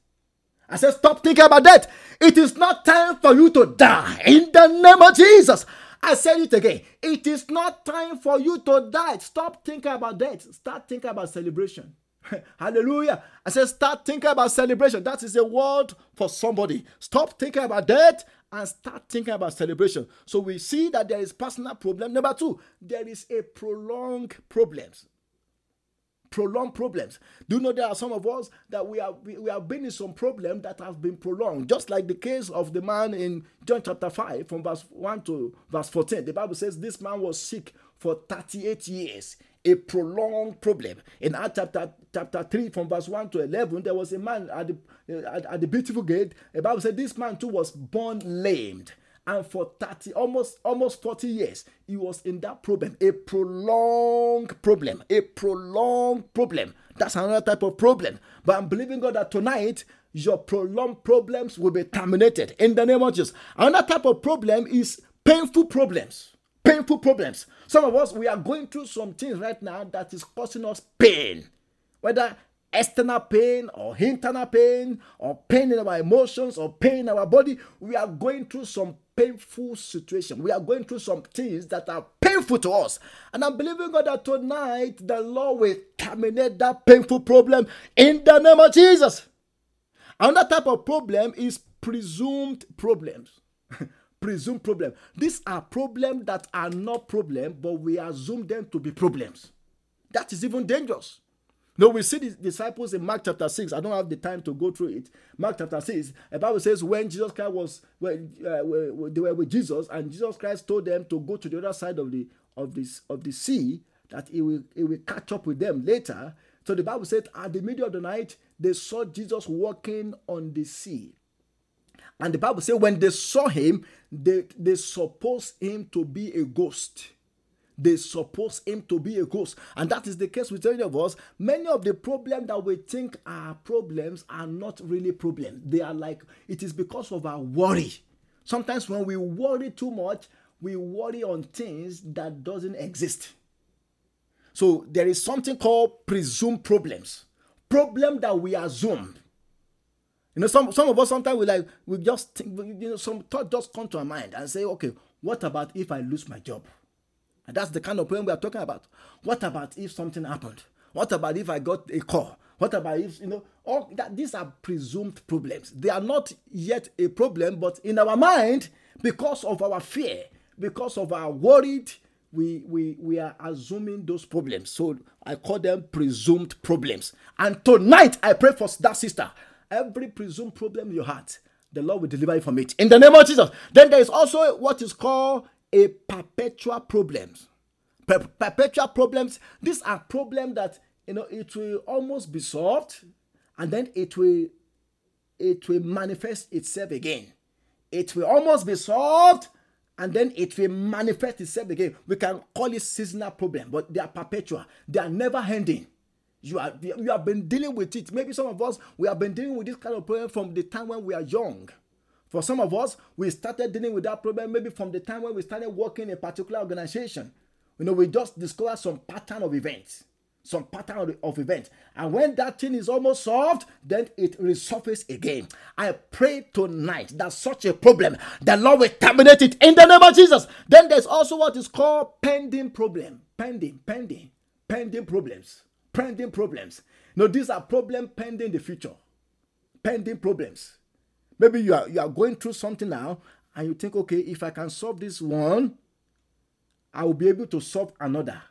I said, stop thinking about death. It is not time for you to die in the name of Jesus. I said it again. It is not time for you to die. Stop thinking about death. Start thinking about celebration. Hallelujah. I said, start thinking about celebration. That is a word for somebody. Stop thinking about death and start thinking about celebration. So we see that there is personal problem. Number two, there is a prolonged problems prolonged problems. Do you know there are some of us that we have we, we have been in some problem that have been prolonged, just like the case of the man in John chapter 5, from verse 1 to verse 14. The Bible says this man was sick for 38 years. A prolonged problem. In Acts chapter, chapter 3, from verse 1 to 11, there was a man at the, uh, at, at the beautiful gate. The Bible said this man too was born lamed and for 30 almost almost 40 years he was in that problem. A prolonged problem. A prolonged problem. That's another type of problem. But i'm believing god that tonight your prolonged problems will be terminated. In the name of jesus. Another type of problem is painful problems painful problems some of us we are going through some things right now that is causing us pain whether external pain or internal pain or pain in our emotions or pain in our body we are going through some painful situation. We are going through some things that are painful to us. And I'm believing God that tonight the Lord will terminate that painful problem in the name of Jesus. Another type of problem is presumed problems. presumed problem. These are problems that are not problems, but we assume them to be problems. That is even dangerous. No, we see the disciples in Mark chapter 6. I don't have the time to go through it. Mark chapter 6, the Bible says when Jesus Christ was, when uh, they were with Jesus, and Jesus Christ told them to go to the other side of the of this of the sea, that he will, he will catch up with them later. So the Bible said at the middle of the night, they saw Jesus walking on the sea. And the Bible said when they saw him, they, they supposed him to be a ghost they suppose him to be a ghost. And that is the case with many of us. Many of the problems that we think are problems are not really problems. They are like, it is because of our worry. Sometimes when we worry too much, we worry on things that doesn't exist. So there is something called presumed problems. Problem that we assume. You know, some, some of us sometimes we like we just think, you know, some thought just come to our mind and say, okay, what about if I lose my job? And that's the kind of problem we are talking about. What about if something happened? What about if I got a call? What about if, you know, all that these are presumed problems. They are not yet a problem, but in our mind, because of our fear, because of our worried, we we we are assuming those problems. So I call them presumed problems. And tonight I pray for that sister. Every presumed problem you had, the Lord will deliver you from it. In the name of Jesus. Then there is also what is called a perpetual problems. Per- perpetual problems. These are problems that you know it will almost be solved, and then it will it will manifest itself again. It will almost be solved, and then it will manifest itself again. We can call it seasonal problem, but they are perpetual. They are never ending. You are you have been dealing with it. Maybe some of us we have been dealing with this kind of problem from the time when we are young. For some of us, we started dealing with that problem maybe from the time when we started working in a particular organization. You know, we just discover some pattern of events, some pattern of, events. And when that thing is almost solved, then it resurfaces again. I pray tonight that such a problem, the Lord will terminate it in the name of Jesus. Then there's also what is called pending problem. Pending, pending, pending problems. Pending problems. Know, these are problems pending the future. Pending problems Maybe you are you are going through something now and you think, okay, if I can solve this one, I will be able to solve another.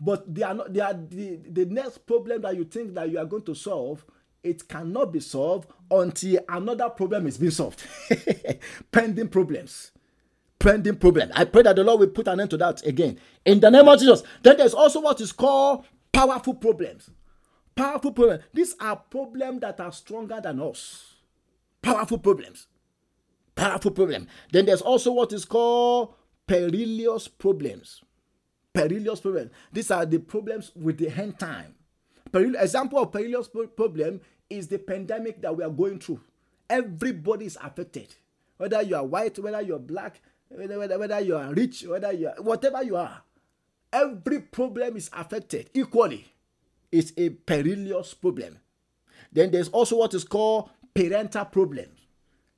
But they are not they are the, the next problem that you think that you are going to solve, it cannot be solved until another problem is being solved. Pending problems. Pending problem. I pray that the Lord will put an end to that again. In the name of Jesus. Then there's also what is called powerful problems. Powerful problems. These are problems that are stronger than us Powerful problems. Powerful problem. Then there's also what is called perilous problems. Perilous problems. These are the problems with the end time. Peril- example of perilous problem is the pandemic that we are going through. Everybody is affected. Whether you are white, whether you're black, whether, whether, whether you are rich, whether you are whatever you are. Every problem is affected equally. It's a perilous problem. Then there's also what is called parental problems.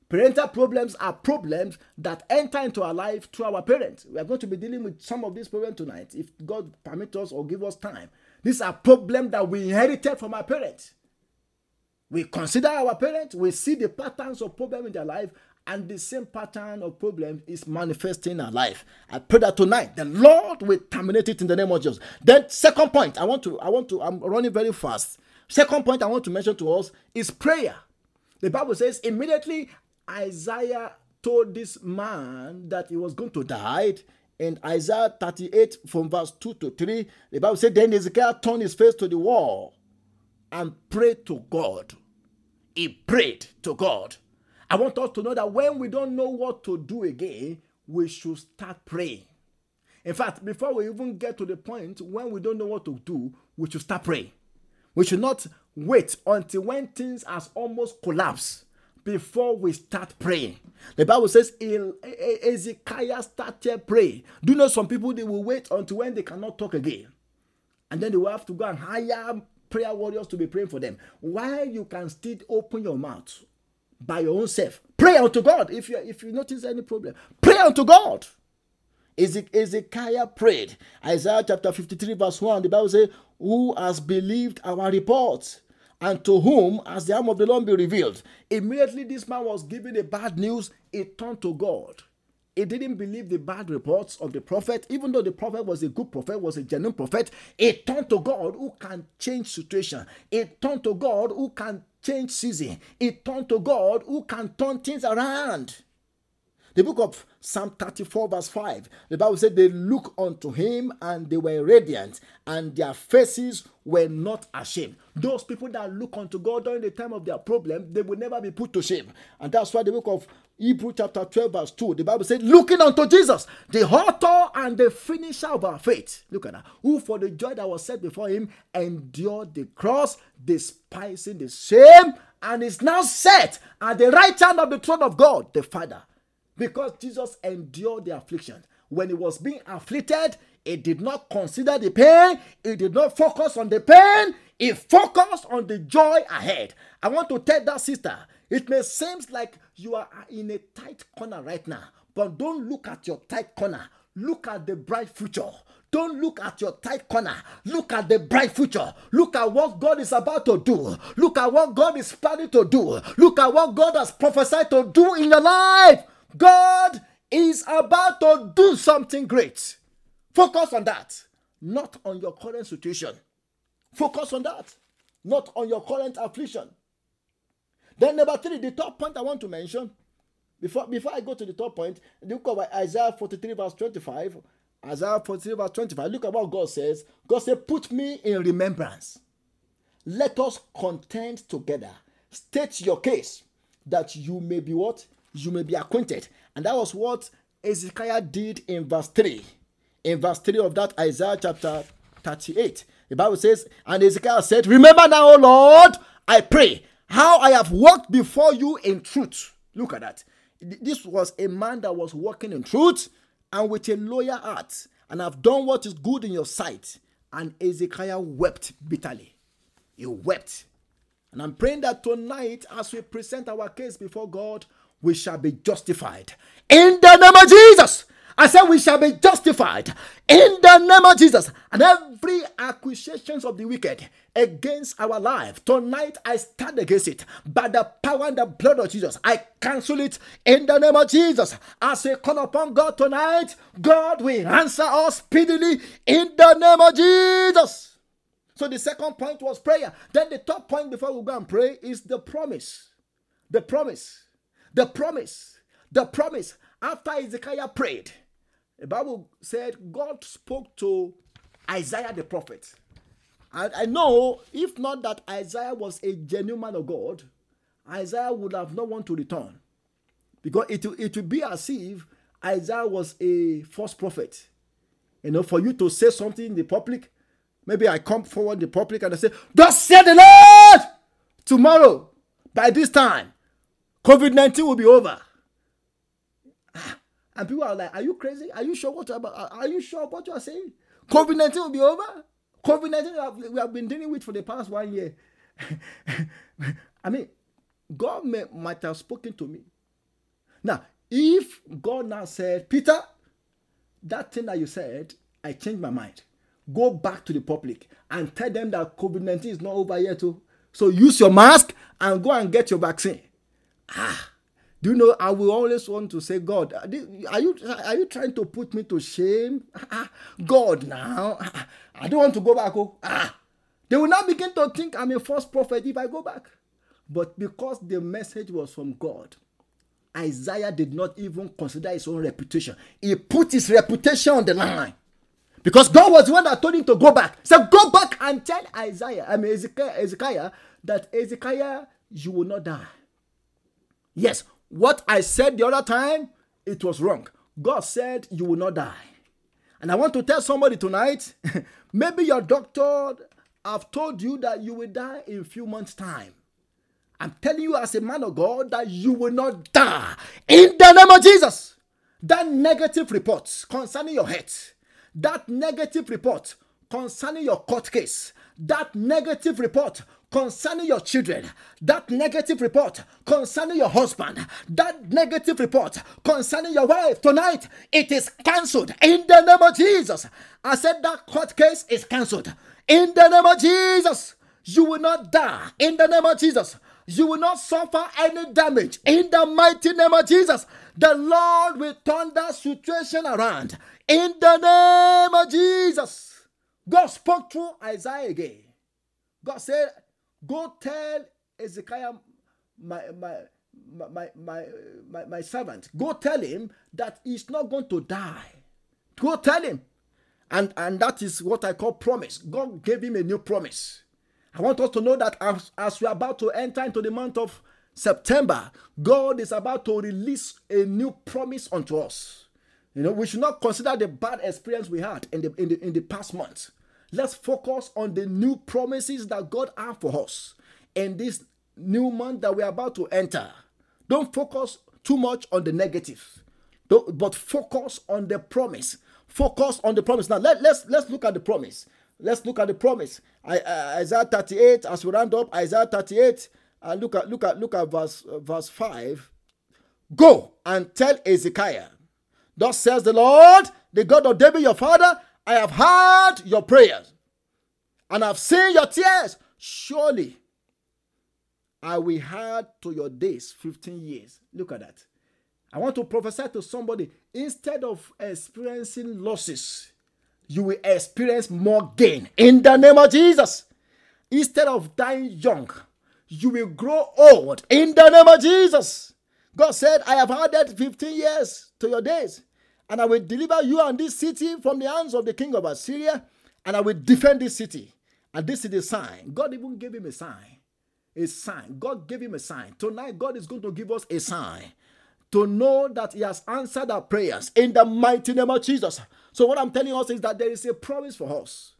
Parental problems are problems that enter into our life through our parents. We are going to be dealing with some of these problems tonight, if God permits us or give us time. These are problems that we inherited from our parents. We consider our parents, we see the patterns of problem in their life, and the same pattern of problem is manifesting in our life. I pray that tonight the Lord will terminate it in the name of Jesus. Then, second point, I want to, I want to, I'm running very fast. Second point I want to mention to us is prayer. The Bible says immediately Isaiah told this man that he was going to die. In Isaiah 38, from verse 2 to 3, the Bible said, Then Hezekiah turned his face to the wall and prayed to God. He prayed to God. I want us to know that when we don't know what to do again, we should start praying. In fact, before we even get to the point when we don't know what to do, we should start praying. We should not wait until when things has almost collapsed before we start praying. The Bible says Hezekiah started praying. Do you know some people they will wait until when they cannot talk again, and then they will have to go and hire prayer warriors to be praying for them. While you can still open your mouth by your own self, pray unto God. If you if you notice any problem, pray unto God. Hezekiah prayed. Isaiah chapter 53, verse 1, the Bible says, Who has believed our reports? and to whom has the arm of the Lord been revealed? Immediately, this man was given the bad news, he turned to God. He didn't believe the bad reports of the prophet, even though the prophet was a good prophet, was a genuine prophet. He turned to God who can change situation. He turned to God who can change season. He turned to God who can turn things around. The book of Psalm 34, verse 5, the Bible said, They look unto him and they were radiant, and their faces were not ashamed. Those people that look unto God during the time of their problem, they will never be put to shame. And that's why the book of Hebrew, chapter 12, verse 2, the Bible said, Looking unto Jesus, the author and the finisher of our faith. Look at that. Who for the joy that was set before him endured the cross, despising the shame, and is now set at the right hand of the throne of God, the Father. Because Jesus endured the affliction. When he was being afflicted, he did not consider the pain, he did not focus on the pain, he focused on the joy ahead. I want to tell that sister, it may seem like you are in a tight corner right now, but don't look at your tight corner. Look at the bright future. Don't look at your tight corner. Look at the bright future. Look at what God is about to do. Look at what God is planning to do. Look at what God has prophesied to do in your life. God is about to do something great. Focus on that, not on your current situation. Focus on that, not on your current affliction. Then, number three, the top point I want to mention before, before I go to the top point, look at Isaiah 43, verse 25. Isaiah 43, verse 25. Look at what God says. God said, Put me in remembrance. Let us contend together. State your case that you may be what? you may be acquainted. And that was what Hezekiah did in verse 3. In verse 3 of that Isaiah chapter 38, the Bible says, And Hezekiah said, Remember now, O Lord, I pray, how I have walked before you in truth. Look at that. This was a man that was walking in truth and with a loyal heart, and I've done what is good in your sight. And Hezekiah wept bitterly. He wept. And I'm praying that tonight, as we present our case before God, we shall be justified. In the name of Jesus. I said we shall be justified in the name of Jesus. And every accusations of the wicked against our life, tonight I stand against it by the power and the blood of Jesus. I cancel it in the name of Jesus. As we call upon God tonight, God will answer us speedily in the name of Jesus. So the second point was prayer. Then the third point before we go and pray is the promise. The promise. The promise, the promise. After Hezekiah prayed, the Bible said God spoke to Isaiah the prophet. And I know if not that Isaiah was a genuine man of God, Isaiah would have not want to return. Because it, it would be as if Isaiah was a false prophet. You know, for you to say something in the public, maybe I come forward in the public and I say, Thus said the Lord! Tomorrow, by this time, COVID 19 will be over. And people are like, Are you crazy? Are you sure what about are you sure what you are saying? COVID 19 will be over? COVID 19 we have been dealing with for the past one year. I mean, God may, might have spoken to me. Now, if God now said, Peter, that thing that you said, I changed my mind. Go back to the public and tell them that COVID 19 is not over yet. Too. So use your mask and go and get your vaccine. Ah, do you know? I will always want to say, God, are you are you trying to put me to shame? Ah, God, now I don't want to go back. Oh, ah, they will now begin to think I'm a false prophet if I go back. But because the message was from God, Isaiah did not even consider his own reputation. He put his reputation on the line. Because God was the one that told him to go back. So go back and tell Isaiah, I mean Hezekiah, Hezekiah, that Hezekiah, you will not die. Yes, what I said the other time, it was wrong. God said you will not die. And I want to tell somebody tonight, maybe your doctor have told you that you will die in a few months' time. I'm telling you as a man of God that you will not die in the name of Jesus. That negative report concerning your health, that negative report concerning your court case, that negative report concerning your children, that negative report concerning your husband, that negative report concerning your wife tonight, it is cancelled in the name of Jesus. I said that court case is cancelled in the name of Jesus. You will not die in the name of Jesus. You will not suffer any damage in the mighty name of Jesus. The Lord will turn that situation around in the name of Jesus. God spoke through Isaiah again. God said, Go tell Hezekiah, my, my, my, my, my, my servant, go tell him that he's not going to die. Go tell him. And, and that is what I call promise. God gave him a new promise. I want us to know that as, as we are about to enter into the month of September, God is about to release a new promise unto us. You know, we should not consider the bad experience we had in the in the, in the past months. Let's focus on the new promises that God has for us in this new month that we're about to enter. Don't focus too much on the negative, but focus on the promise. Focus on the promise. Now let, let's let's look at the promise. Let's look at the promise. I, uh, Isaiah 38, as we round up, Isaiah 38, and uh, look at look at look at verse uh, verse 5. Go and tell Hezekiah, Thus says the Lord, the God of David, your father, I have heard your prayers and I've seen your tears. Surely I will add to your days 15 years. Look at that. I want to prophesy to somebody instead of experiencing losses, you will experience more gain in the name of Jesus. Instead of dying young, you will grow old in the name of Jesus. God said, I have added 15 years to your days, and I will deliver you and this city from the hands of the king of Assyria, and I will defend this city. And this is the sign. God even gave him a sign. A sign. God gave him a sign. Tonight, God is going to give us a sign to know that He has answered our prayers in the mighty name of Jesus. So, what I'm telling us is that there is a promise for us.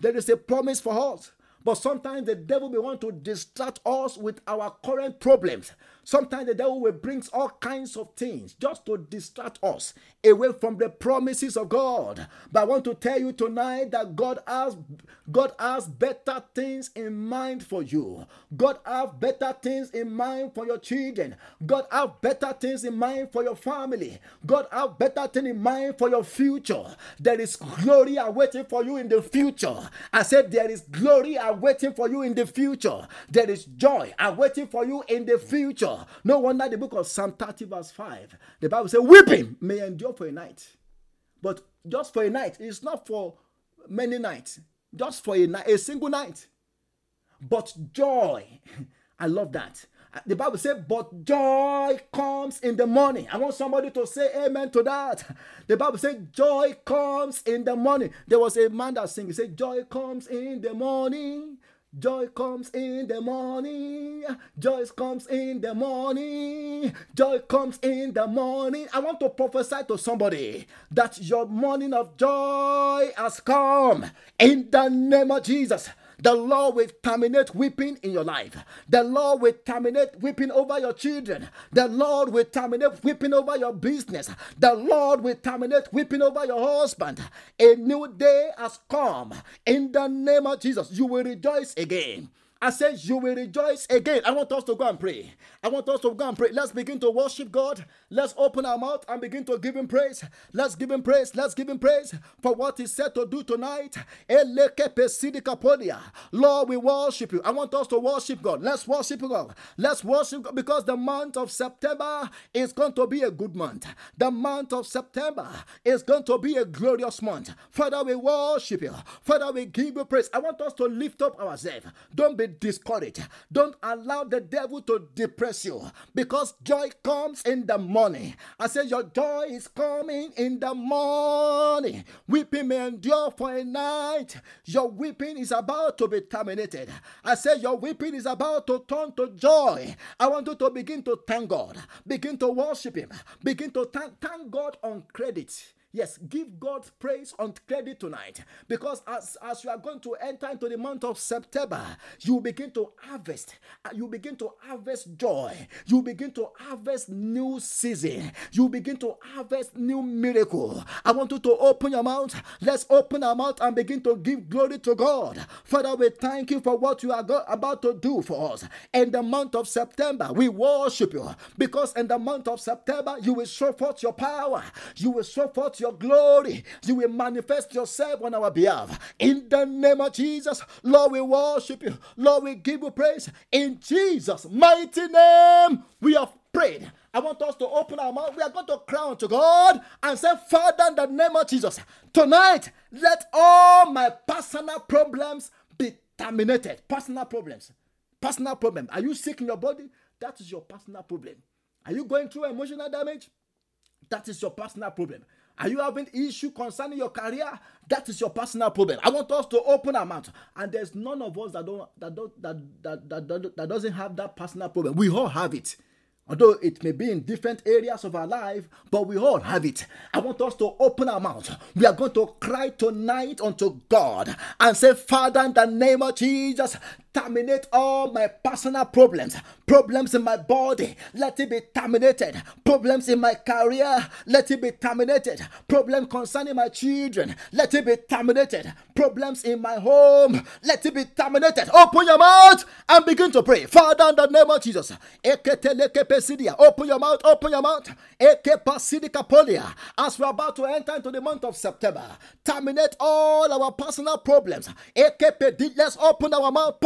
There is a promise for us. But sometimes the devil may want to distract us with our current problems. Sometimes the devil will bring all kinds of things just to distract us away from the promises of God. But I want to tell you tonight that God has God has better things in mind for you. God has better things in mind for your children. God has better things in mind for your family. God has better things in mind for your future. There is glory awaiting for you in the future. I said there is glory awaiting for you in the future. There is joy awaiting for you in the future. No wonder the book of Psalm 30, verse 5, the Bible says, Weeping may endure for a night. But just for a night, it's not for many nights, just for a night, a single night. But joy, I love that. The Bible says, but joy comes in the morning. I want somebody to say amen to that. The Bible says, joy comes in the morning. There was a man that sing. He said, joy comes in the morning. Joy comes in the morning. Joy comes in the morning. Joy comes in the morning. I want to prophesy to somebody that your morning of joy has come in the name of Jesus. The Lord will terminate weeping in your life. The Lord will terminate weeping over your children. The Lord will terminate weeping over your business. The Lord will terminate weeping over your husband. A new day has come. In the name of Jesus, you will rejoice again. I said, You will rejoice again. I want us to go and pray. I want us to go and pray. Let's begin to worship God. Let's open our mouth and begin to give Him praise. Let's give Him praise. Let's give Him praise for what He said to do tonight. Lord, we worship you. I want us to worship God. Let's worship God. Let's worship God because the month of September is going to be a good month. The month of September is going to be a glorious month. Father, we worship you. Father, we give you praise. I want us to lift up ourselves. Don't be discouraged. Don't allow the devil to depress you because joy comes in the morning. I say, Your joy is coming in the morning. Weeping may endure for a night. Your weeping is about to be terminated. I say, Your weeping is about to turn to joy. I want you to begin to thank God, begin to worship Him, begin to thank, thank God on credit. Yes, give God praise on credit tonight because as, as you are going to enter into the month of September, you begin to harvest. Uh, you begin to harvest joy. You begin to harvest new season. You begin to harvest new miracle. I want you to open your mouth. Let's open our mouth and begin to give glory to God. Father, we thank you for what you are about to do for us. In the month of September, we worship you because in the month of September, you will show forth your power. You will show forth your your glory. You will manifest yourself on our behalf. In the name of Jesus, Lord, we worship you. Lord, we give you praise. In Jesus' mighty name, we have prayed. I want us to open our mouth. We are going to crown to God and say, Father, in the name of Jesus, tonight, let all my personal problems be terminated. Personal problems. Personal problem. Are you sick in your body? That is your personal problem. Are you going through emotional damage? That is your personal problem. Are you having issue concerning your career? That is your personal problem. I want us to open our mouth. And there's none of us that don't that don't that that, that, that, that doesn't have that personal problem. We all have it. Although it may be in different areas of our life, but we all have it. I want us to open our mouth. We are going to cry tonight unto God and say, Father, in the name of Jesus, terminate all my personal problems, problems in my body, let it be terminated, problems in my career, let it be terminated, problems concerning my children, let it be terminated, problems in my home, let it be terminated. Open your mouth and begin to pray. Father, in the name of Jesus, open your mouth, open your mouth. As we're about to enter into the month of September, terminate all our personal problems. Let's open our mouth,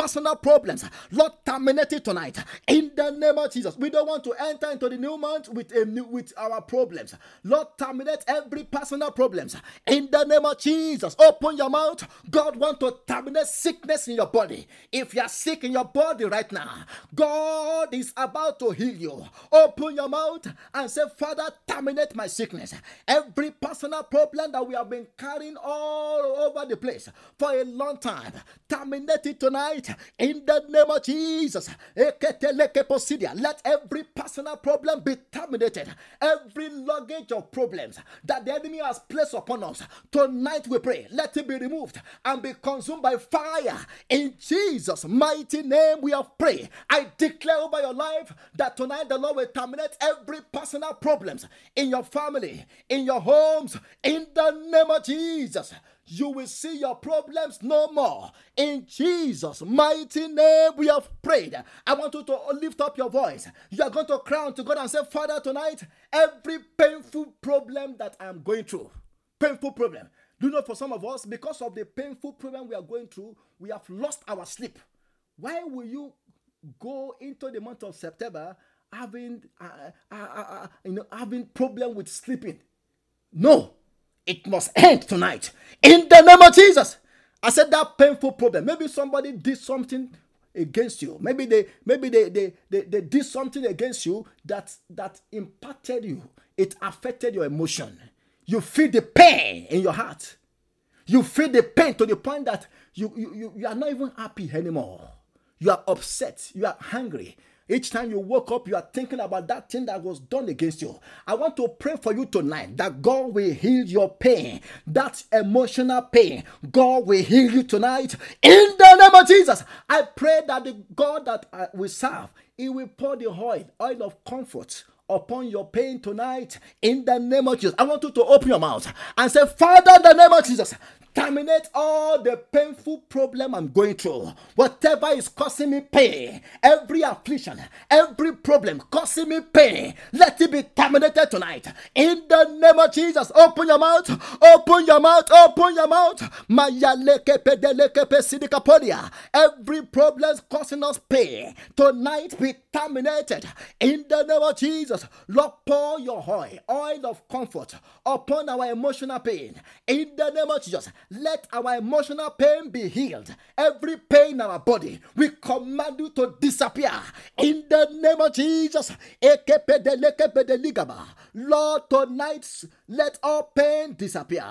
problems, Lord, terminate it tonight. In the name of Jesus. We don't want to enter into the new month with a new with our problems. Lord, terminate every personal problems. In the name of Jesus. Open your mouth. God want to terminate sickness in your body. If you are sick in your body right now, God is about to heal you. Open your mouth and say, Father, terminate my sickness. Every personal problem that we have been carrying all over the place for a long time, terminate it tonight in the name of Jesus. Let every personal problem be terminated. Every luggage of problems that the enemy has placed upon us. Tonight we pray. Let it be removed and be consumed by fire. In Jesus' mighty name we have prayed. I declare over your life that tonight the Lord will terminate every personal problems in your family, in your homes, in the name of Jesus you will see your problems no more. In Jesus' mighty name, we have prayed. I want you to lift up your voice. You are going to cry to God and say, Father, tonight, every painful problem that I'm going through, painful problem. Do you know for some of us, because of the painful problem we are going through, we have lost our sleep. Why will you go into the month of September having uh, uh, uh, uh you know having problem with sleeping? No, it must end tonight. In the name of Jesus. I said that painful problem. Maybe somebody did something against you. Maybe they maybe they they, they, they did something against you that that impacted you. It affected your emotion. You feel the pain in your heart. You feel the pain to the point that you, you, you, you are not even happy anymore. You are upset. You are hungry. Each time you woke up, you are thinking about that thing that was done against you. I want to pray for you tonight that God will heal your pain, that emotional pain. God will heal you tonight in the name of Jesus. I pray that the God that we serve, He will pour the oil, oil of comfort upon your pain tonight in the name of Jesus. I want you to open your mouth and say, Father, in the name of Jesus, terminate all the painful problem I'm going through. Whatever is causing me pain, every affliction, every problem causing me pain, let it be terminated tonight. In the name of Jesus, open your mouth, open your mouth, open your mouth. Every problem causing us pain tonight be terminated. In the name of Jesus, Lord, pour your oil, oil of comfort upon our emotional pain. In the name of Jesus, let our emotional pain be healed. Every pain in our body, we command you to disappear. In the name of Jesus. Lord, tonight, let all pain disappear.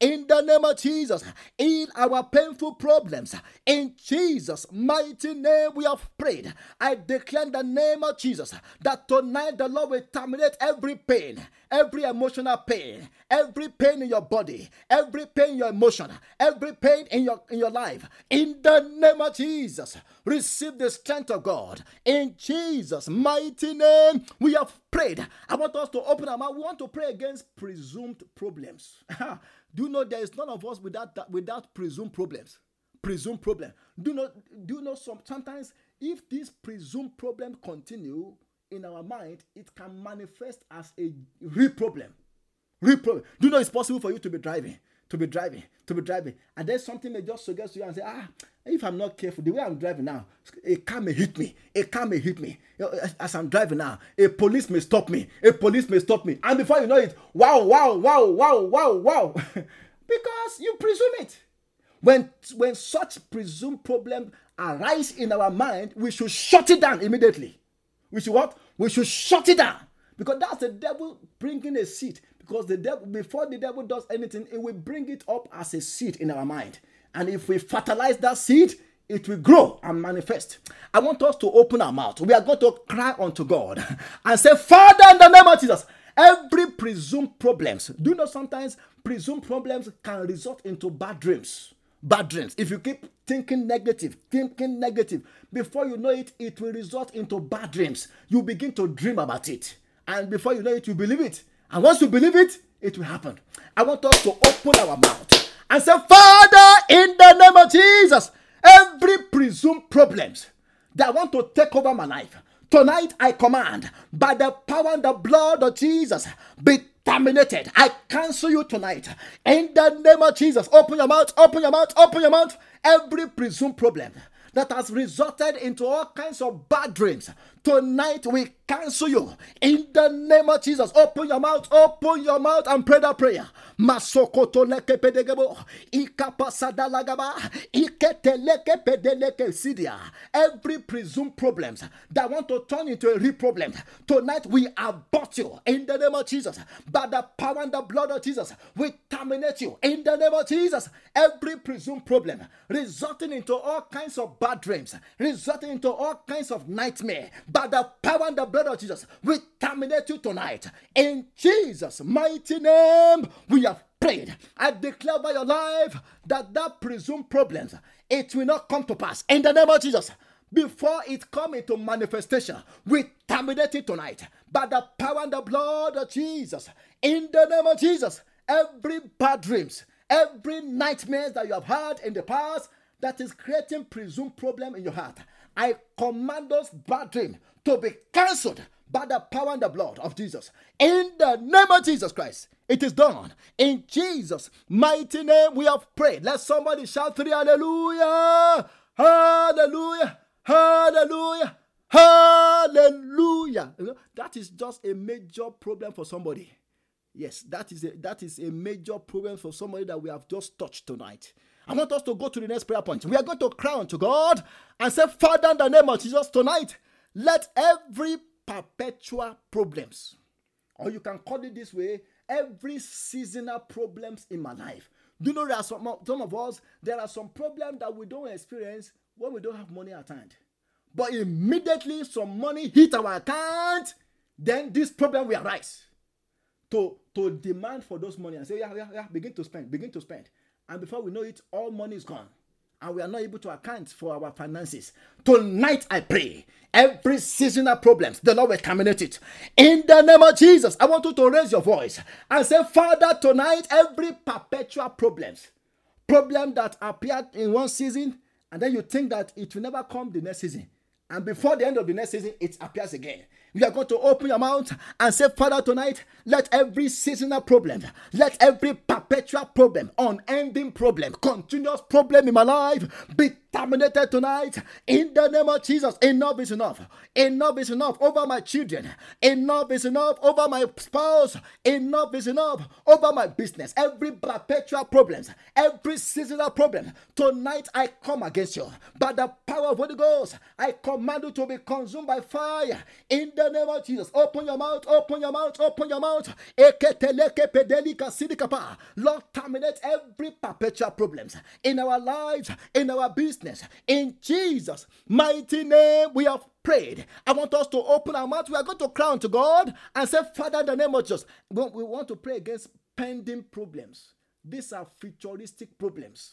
In the name of Jesus, in our painful problems, in Jesus' mighty name, we have prayed. I declare in the name of Jesus that tonight the Lord will terminate every pain, every emotional pain, every pain in your body, every pain in your emotion, every pain in your in your life. In the name of Jesus, receive the strength of God. In Jesus' mighty name, we have prayed. I want us to open our mouth. We want to pray against presumed problems. do you know there is none of us without that, without presumed problems? Presumed problem. Do not do you know some sometimes if this presumed problem continue in our mind, it can manifest as a real problem. Real problem. Do you know it's possible for you to be driving, to be driving, to be driving, and then something may just suggest to you and say, ah, if I'm not careful, the way I'm driving now, a car may hit me. A car may hit me. As I'm driving now, a police may stop me. A police may stop me. And before you know it, wow, wow, wow, wow, wow, wow. because you presume it. When, when such presumed problem arise in our mind, we should shut it down immediately. We should what? We should shut it down. Because that's the devil bringing a seed. Because the devil, before the devil does anything, it will bring it up as a seed in our mind. And if we fertilize that seed, it will grow and manifest. I want us to open our mouth. We are going to cry unto God and say, Father, in the name of Jesus, every presumed problems. Do you know sometimes presumed problems can result into bad dreams? Bad dreams. If you keep thinking negative, thinking negative, before you know it, it will result into bad dreams. You begin to dream about it. And before you know it, you believe it. And once you believe it, it will happen. I want us to open our mouth and say, Father, in the name of Jesus, every presumed problems that want to take over my life, tonight I command by the power and the blood of Jesus, be terminated. I cancel you tonight. In the name of Jesus, open your mouth, open your mouth, open your mouth. Every presumed problem that has resulted into all kinds of bad dreams. Tonight we cancel you in the name of Jesus. Open your mouth, open your mouth and pray that prayer. Masokoto leke pedegebo, ikapasada lagaba, pedeleke sidia. Every presumed problems that want to turn into a real problem. Tonight we abort you in the name of Jesus. By the power and the blood of Jesus, we terminate you in the name of Jesus. Every presumed problem resulting into all kinds of bad dreams, resulting into all kinds of nightmare. By the power and the blood of Jesus, we terminate you tonight. In Jesus' mighty name, we have prayed. I declare by your life that that presumed problems, it will not come to pass. In the name of Jesus, before it come into manifestation, we terminate it tonight by the power and the blood of Jesus. In the name of Jesus, every bad dreams, every nightmares that you have had in the past, that is creating presumed problem in your heart. I command those bad dreams to be cancelled by the power and the blood of Jesus. In the name of Jesus Christ, it is done. In Jesus' mighty name, we have prayed. Let somebody shout three hallelujah! Hallelujah! Hallelujah! Hallelujah! that is just a major problem for somebody. Yes, that is a, that is a major problem for somebody that we have just touched tonight. I want us to go to the next prayer point. We are going to cry unto God and say, Father, in the name of Jesus, tonight, let every perpetual problems, or you can call it this way, every seasonal problems in my life. Do you know there are some, some of us, there are some problems that we don't experience when we don't have money at hand. But immediately some money hit our account, then this problem will arise. To, to demand for those money and say, yeah, yeah, yeah, begin to spend, begin to spend. And before we know it, all money is gone. And we are not able to account for our finances. Tonight, I pray every seasonal problems, the Lord will terminate it. In the name of Jesus, I want you to raise your voice and say, Father, tonight, every perpetual problems, Problem that appeared in one season, and then you think that it will never come the next season. And before the end of the next season, it appears again. You are going to open your mouth and say, Father, tonight, let every seasonal problem, let every perpetual problem, unending problem, continuous problem in my life be terminated tonight in the name of Jesus. Enough is enough. Enough is enough over my children. Enough is enough over my spouse. Enough is enough over my business. Every perpetual problems, every seasonal problem. Tonight I come against you. By the power of Holy Ghost, I command you to be consumed by fire in the name of Jesus. Open your mouth, open your mouth, open your mouth. Lord, terminate every perpetual problems in our lives, in our business in Jesus' mighty name, we have prayed. I want us to open our mouth. We are going to cry to God and say, Father, in the name of Jesus, we want to pray against pending problems. These are futuristic problems.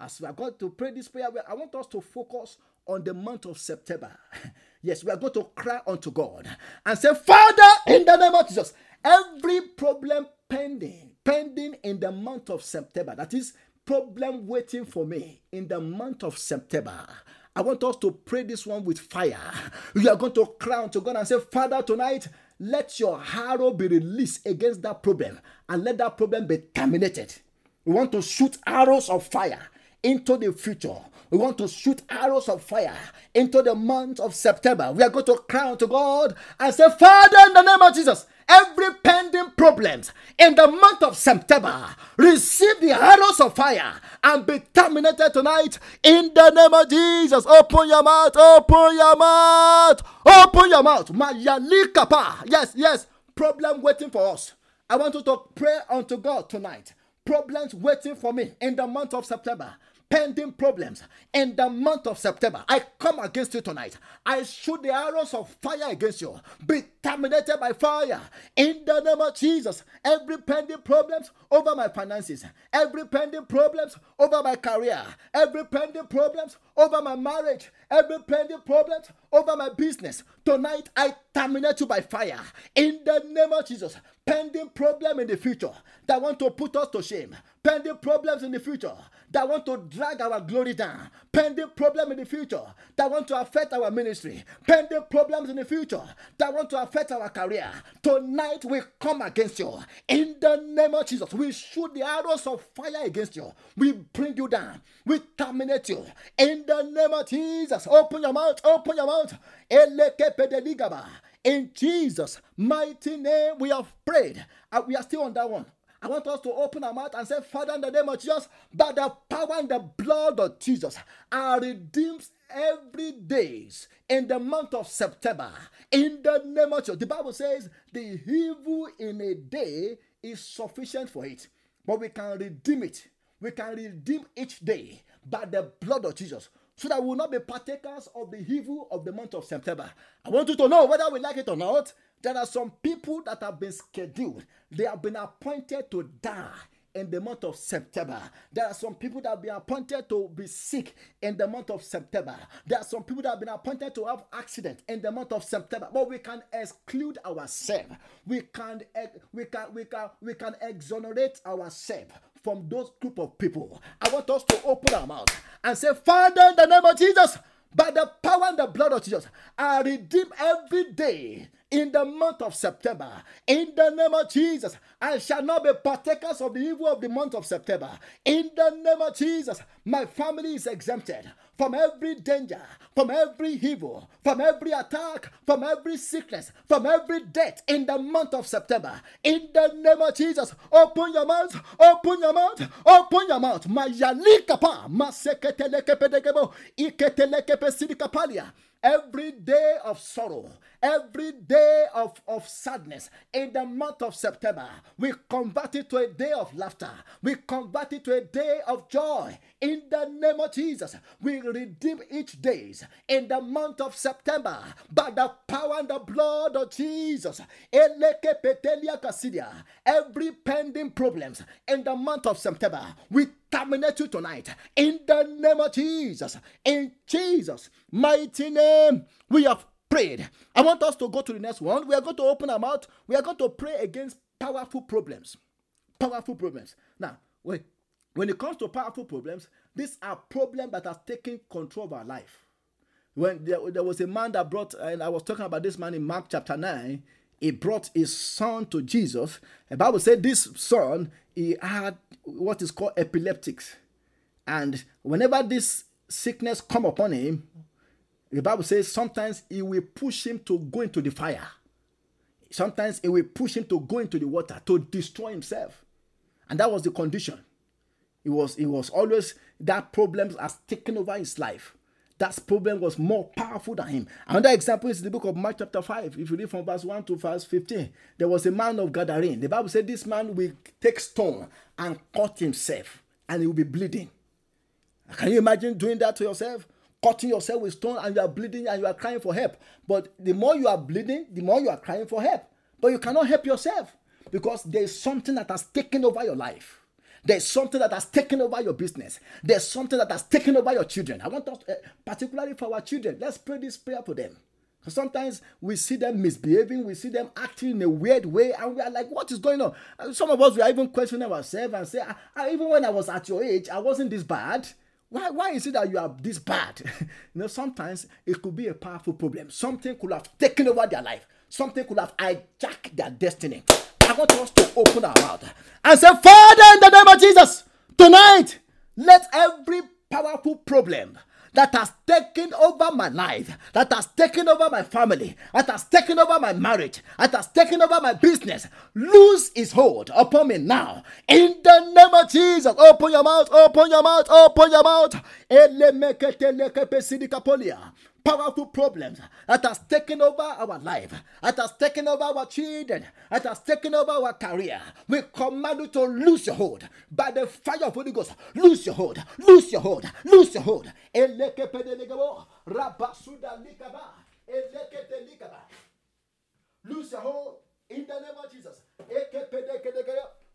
As we are going to pray this prayer, I want us to focus on the month of September. yes, we are going to cry unto God and say, Father, in the name of Jesus, every problem pending, pending in the month of September, that is problem waiting for me in the month of September. I want us to pray this one with fire. You are going to cry to God and say, Father, tonight, let your arrow be released against that problem and let that problem be terminated. We want to shoot arrows of fire into the future. We want to shoot arrows of fire into the month of September. We are going to cry to God and say, Father, in the name of Jesus, every pending problems in the month of September receive the arrows of fire and be terminated tonight in the name of Jesus. Open your mouth, open your mouth, open your mouth. Yes, yes, problem waiting for us. I want you to pray unto God tonight. Problems waiting for me in the month of September pending problems in the month of September. I come against you tonight. I shoot the arrows of fire against you. Be terminated by fire in the name of Jesus. Every pending problems over my finances, every pending problems over my career, every pending problems over my marriage, every pending problems over my business. Tonight I terminate you by fire in the name of Jesus. Pending problem in the future that want to put us to shame. Pending problems in the future that want to drag our glory down, pending problem in the future that want to affect our ministry, pending problems in the future that want to affect our career. Tonight we come against you in the name of Jesus. We shoot the arrows of fire against you. We bring you down. We terminate you in the name of Jesus. Open your mouth. Open your mouth. In Jesus' mighty name, we have prayed. And we are still on that one. I want us to open our mouth and say, Father, in the name of Jesus, by the power and the blood of Jesus, I redeem every days in the month of September. In the name of Jesus. The Bible says the evil in a day is sufficient for it. But we can redeem it. We can redeem each day by the blood of Jesus so that we will not be partakers of the evil of the month of September. I want you to know whether we like it or not there are some people that have been scheduled, they have been appointed to die in the month of September. There are some people that have been appointed to be sick in the month of September. There are some people that have been appointed to have accident in the month of September. But we can exclude ourselves. We can we can we can we can exonerate ourselves from those group of people. I want us to open our mouth and say, Father, in the name of Jesus, by the power and the blood of Jesus, I redeem every day in the month of September. In the name of Jesus, I shall not be partakers of the evil of the month of September. In the name of Jesus, my family is exempted from every danger, from every evil, from every attack, from every sickness, from every death in the month of September. In the name of Jesus, open your mouth, open your mouth, open your mouth. Mayalikapa, maseketelekepe iketelekepe sidikapalia every day of sorrow, every day of, of sadness in the month of September, we convert it to a day of laughter. We convert it to a day of joy. In the name of Jesus, we redeem each days in the month of September by the power and the blood of Jesus. Every pending problems in the month of September, we terminate you tonight in the name of Jesus. In Jesus' mighty name, we have prayed. I want us to go to the next one. We are going to open our mouth. We are going to pray against powerful problems. Powerful problems. Now, wait. when it comes to powerful problems, these are problems that are taking control of our life. When there, there was a man that brought, and I was talking about this man in Mark chapter 9, he brought his son to Jesus. The Bible said this son, he had what is called epileptics. And whenever this sickness come upon him, the Bible says sometimes it will push him to go into the fire. Sometimes it will push him to go into the water to destroy himself. And that was the condition. It was, it was always that problem has taken over his life. That problem was more powerful than him. Another example is the book of Mark chapter 5. If you read from verse 1 to verse 15, there was a man of Gadarene. The Bible said this man will take stone and cut himself and he will be bleeding. Can you imagine doing that to yourself? Cutting yourself with stone and you are bleeding and you are crying for help. But the more you are bleeding, the more you are crying for help. But you cannot help yourself because there is something that has taken over your life. There's something that has taken over your business. There's something that has taken over your children. I want us, uh, particularly for our children, let's pray this prayer for them. Because sometimes we see them misbehaving, we see them acting in a weird way, and we are like, what is going on? And some of us, we are even questioning ourselves and say, I, I, even when I was at your age, I wasn't this bad. Why, why is it that you are this bad? you know, sometimes it could be a powerful problem. Something could have taken over their life. Something could have hijacked their destiny. I want us to open our mouth and say, Father, in the name of Jesus, tonight, let every powerful problem that has taken over my life, that has taken over my family, that has taken over my marriage, that has taken over my business, lose its hold upon me now. In the name of Jesus, open your mouth, open your mouth, open your mouth powerful problems that has taken over our life, that has taken over our children, that has taken over our career. We command you to lose your hold by the fire of Holy Ghost. Lose your hold, lose your hold, lose your hold. Lose your hold in the name of Jesus.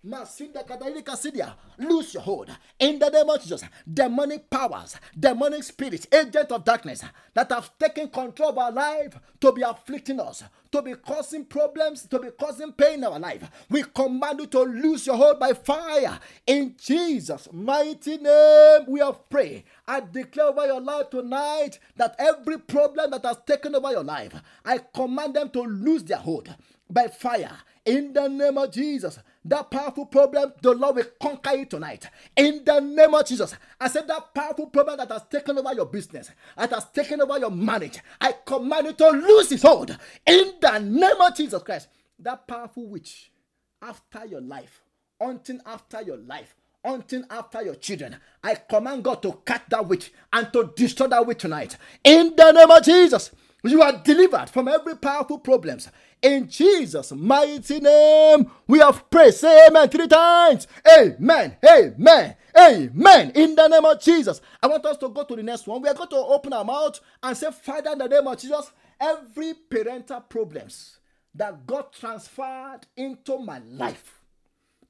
Lose your hold in the name of Jesus. Demonic powers, demonic spirits, agents of darkness that have taken control of our life to be afflicting us, to be causing problems, to be causing pain in our life. We command you to lose your hold by fire in Jesus' mighty name. We have prayed. I declare over your life tonight that every problem that has taken over your life, I command them to lose their hold by fire in the name of Jesus. That powerful problem, the Lord will conquer it tonight. In the name of Jesus. I said that powerful problem that has taken over your business, that has taken over your marriage, I command you to lose its hold. In the name of Jesus Christ. That powerful witch after your life, hunting after your life, hunting after your children. I command God to cut that witch and to destroy that witch tonight. In the name of Jesus. You are delivered from every powerful problems. In Jesus' mighty name, we have prayed. Say amen three times. Amen. Amen. Amen. In the name of Jesus. I want us to go to the next one. We are going to open our mouth and say, Father, in the name of Jesus, every parental problems that got transferred into my life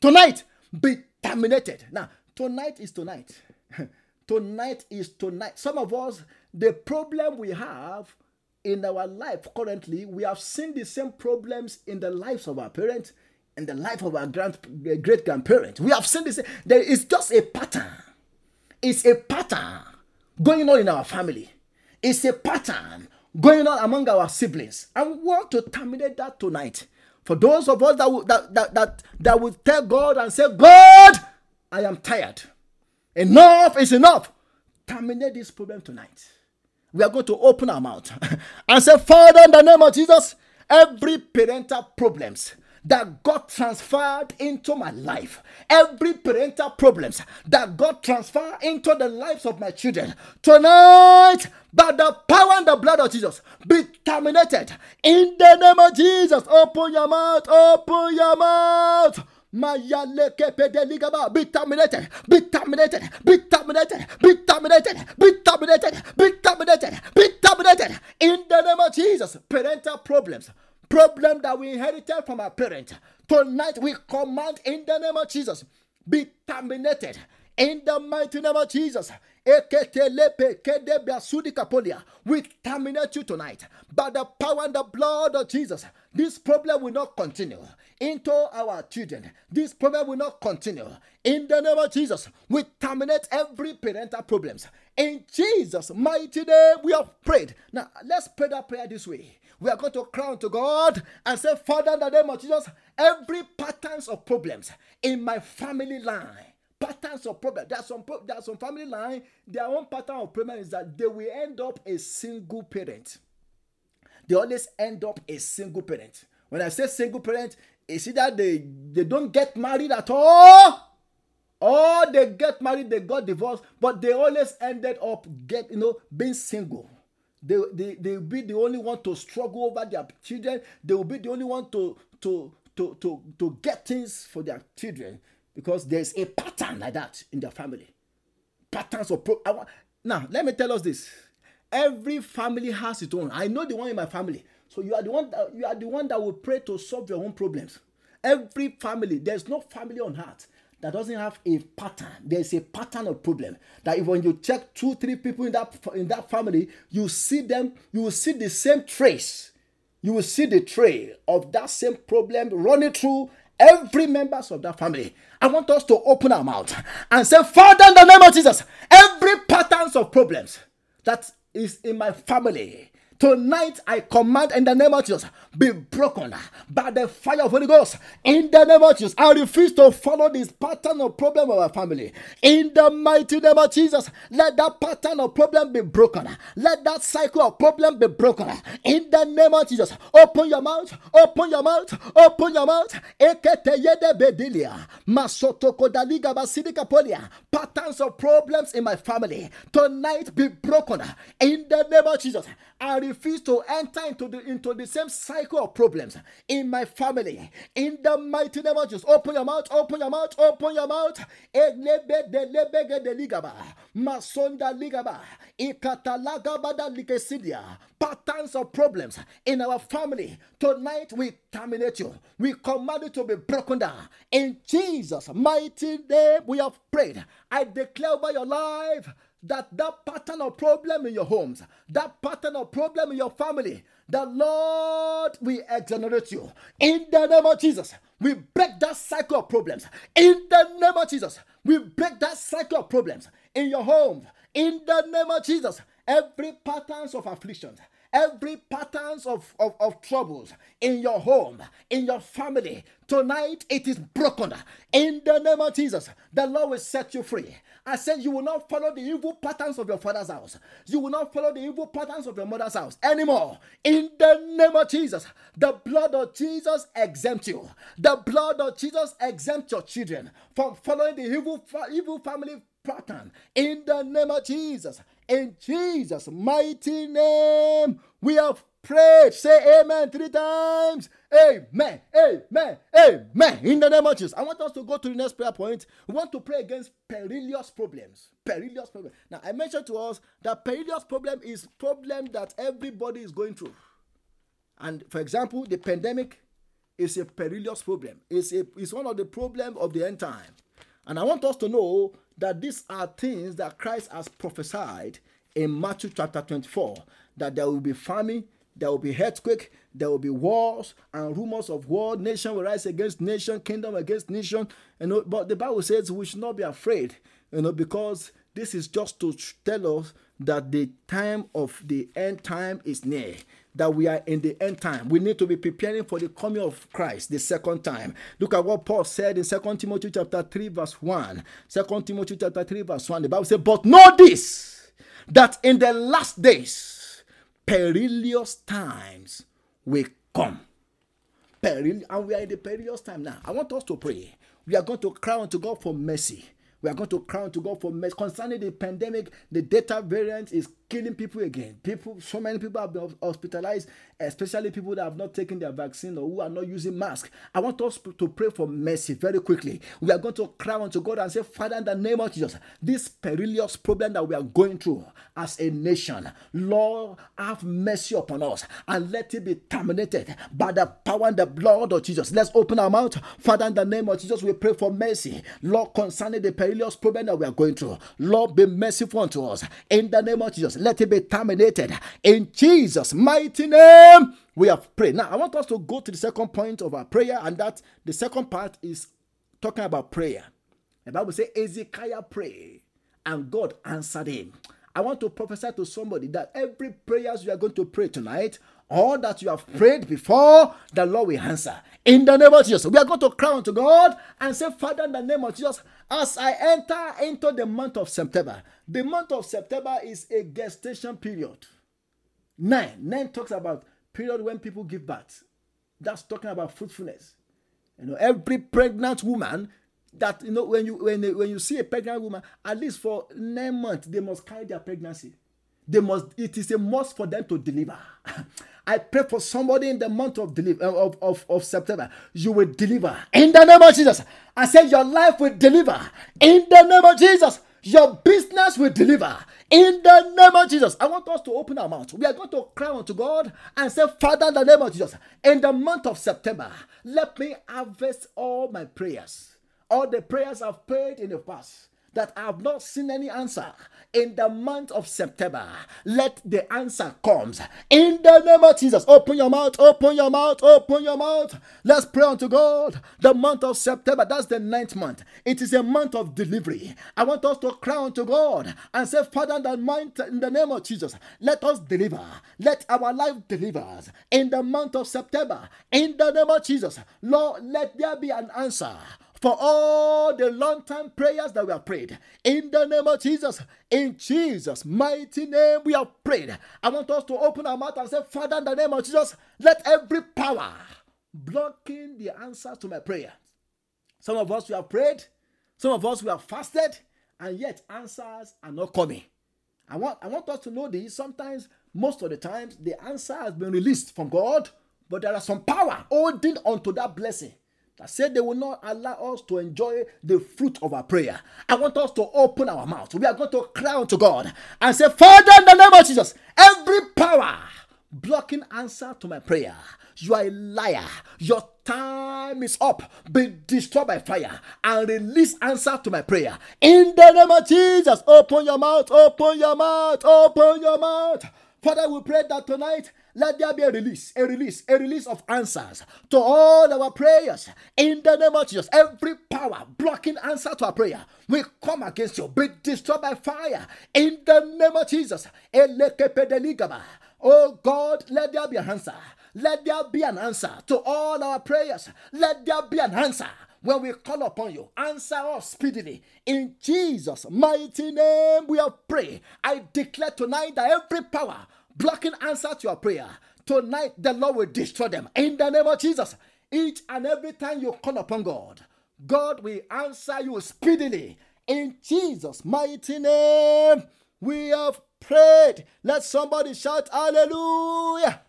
tonight be terminated. Now, tonight is tonight. tonight is tonight. Some of us, the problem we have in our life currently, we have seen the same problems in the lives of our parents, in the life of our grand, eh, great grandparents. We have seen this. There is just a pattern. It's a pattern going on in our family. It's a pattern going on among our siblings. And we want to terminate that tonight. For those of us that will, that, that, that, that will tell God and say, God, I am tired. Enough is enough. Terminate this problem tonight we are going to open our mouth and say, Father, in the name of Jesus, every parental problems that got transferred into my life, every parental problems that got transferred into the lives of my children, tonight, by the power and the blood of Jesus, be terminated. In the name of Jesus, open your mouth, open your mouth. Be terminated, be terminated, be terminated, be terminated, be terminated, be terminated, be terminated. In the name of Jesus, parental problems, problem that we inherited from our parents. Tonight we command in the name of Jesus, be terminated In the mighty name of Jesus. We terminate you tonight by the power and the blood of Jesus. This problem will not continue into our children. This problem will not continue. In the name of Jesus, we terminate every parental problems. In Jesus' mighty name, we have prayed. Now, let's pray that prayer this way. We are going to crown to God and say, Father, in the name of Jesus, every patterns of problems in my family line patterns of problem. There are some there are some family line. Their own pattern of problem is that they will end up a single parent. They always end up a single parent. When I say single parent, it's either they they don't get married at all, or they get married, they got divorced, but they always ended up get you know being single. They, they, they will be the only one to struggle over their children. They will be the only one to, to, to, to, to get things for their children because there's a pattern like that in their family. Patterns of pro- now. Let me tell us this: every family has its own. I know the one in my family, so you are the one that you are the one that will pray to solve your own problems. Every family, there's no family on earth that doesn't have a pattern. There's a pattern of problem that if when you check two, three people in that in that family, you see them, you will see the same trace. You will see the trail of that same problem running through every members of that family. I want us to open our mouth and say, Father, in the name of Jesus, every patterns of problems that is in my family, Tonight I command in the name of Jesus, be broken by the fire of Holy Ghost. In the name of Jesus, I refuse to follow this pattern of problem of our family. In the mighty name of Jesus, let that pattern of problem be broken. Let that cycle of problem be broken. In the name of Jesus, open your mouth, open your mouth, open your mouth. Patterns of problems in my family tonight be broken. In the name of Jesus, I refuse to enter into the into the same cycle of problems in my family. In the mighty name of Jesus, open your mouth, open your mouth, open your mouth. Masonda ligaba, ikatalagabada likesidia. Patterns of problems in our family. Tonight we terminate you. We command you to be broken down. In Jesus' mighty name, we have prayed. I declare by your life that that pattern of problem in your homes, that pattern of problem in your family, the Lord will exonerate you. In the name of Jesus, we break that cycle of problems. In the name of Jesus, we break that cycle of problems in your home. In the name of Jesus, every patterns of afflictions, every patterns of, of, of troubles in your home, in your family, tonight it is broken. In the name of Jesus, the Lord will set you free. I said, You will not follow the evil patterns of your father's house. You will not follow the evil patterns of your mother's house anymore. In the name of Jesus, the blood of Jesus exempt you. The blood of Jesus exempt your children from following the evil, evil family pattern. In the name of Jesus. In Jesus' mighty name, we have prayed. Say amen three times. Amen. Amen. Amen. In the name of Jesus. I want us to go to the next prayer point. We want to pray against perilous problems. Perilous problem. Now, I mentioned to us that perilous problem is problem that everybody is going through. And for example, the pandemic is a perilous problem. It's, a, it's one of the problems of the end time. And I want us to know that these are things that Christ has prophesied in Matthew chapter 24 that there will be famine, there will be earthquake, there will be wars and rumors of war. Nation will rise against nation, kingdom against nation. You know, but the Bible says we should not be afraid, you know, because this is just to tell us that the time of the end time is near that we are in the end time. We need to be preparing for the coming of Christ the second time. Look at what Paul said in 2 Timothy chapter 3, verse 1. 2 Timothy chapter 3, verse 1. The Bible says, But know this, that in the last days perilous times will come. Peril- and we are in the perilous time now. I want us to pray. We are going to cry unto God for mercy. We are going to cry unto God for mercy. Concerning the pandemic, the Delta variant is killing people again. People, so many people have been hospitalized, especially people that have not taken their vaccine or who are not using masks. I want us to pray for mercy very quickly. We are going to cry unto God and say, Father, in the name of Jesus, this perilous problem that we are going through as a nation, Lord, have mercy upon us and let it be terminated by the power and the blood of Jesus. Let's open our mouth. Father, in the name of Jesus, we pray for mercy. Lord, concerning the perilous problem that we are going through, Lord, be merciful unto us. In the name of Jesus, let it be terminated. In Jesus' mighty name, we have prayed. Now, I want us to go to the second point of our prayer, and that the second part is talking about prayer. The Bible says Hezekiah prayed, and God answered him. I want to prophesy to somebody that every prayers you are going to pray tonight, all that you have prayed before, the Lord will answer. In the name of Jesus, we are going to cry unto God and say, Father, in the name of Jesus, as I enter into the month of September, the month of September is a gestation period. Nine. Nine talks about period when people give birth. That's talking about fruitfulness. You know, every pregnant woman that you know when you when when you see a pregnant woman, at least for nine months, they must carry their pregnancy. They must. It is a must for them to deliver. I pray for somebody in the month of, deliver, uh, of, of, of September. You will deliver in the name of Jesus. I said your life will deliver in the name of Jesus. Your business will deliver in the name of Jesus. I want us to open our mouth. We are going to cry unto God and say, Father, in the name of Jesus, in the month of September, let me harvest all my prayers, all the prayers I've prayed in the past that I have not seen any answer in the month of September. Let the answer comes in the name of Jesus. Open your mouth, open your mouth, open your mouth. Let's pray unto God. The month of September, that's the ninth month. It is a month of delivery. I want us to cry unto God and say, Father, the, month, in the name of Jesus, let us deliver. Let our life deliver us in the month of September. In the name of Jesus, Lord, let there be an answer for all the long time prayers that we have prayed. In the name of Jesus, in Jesus' mighty name, we have prayed. I want us to open our mouth and say, Father, in the name of Jesus, let every power blocking the answers to my prayer. Some of us we have prayed, some of us we have fasted, and yet answers are not coming. I want, I want us to know this. Sometimes, most of the times, the answer has been released from God, but there are some power holding onto that blessing that said they will not allow us to enjoy the fruit of our prayer. I want us to open our mouth. We are going to cry unto God and say, Father, in the name of Jesus, every power blocking answer to my prayer, you are a liar. Your time is up. Be destroyed by fire and release answer to my prayer. In the name of Jesus, open your mouth, open your mouth, open your mouth. Father, we pray that tonight let there be a release, a release, a release of answers to all our prayers. In the name of Jesus, every power blocking answer to our prayer, we come against you. Be destroyed by fire. In the name of Jesus. Oh God, let there be an answer. Let there be an answer to all our prayers. Let there be an answer when we call upon you. Answer us speedily. In Jesus' mighty name, we have prayed. I declare tonight that every power blocking answer to your prayer, tonight the Lord will destroy them. In the name of Jesus, each and every time you call upon God, God will answer you speedily. In Jesus' mighty name, we have prayed. Let somebody shout hallelujah.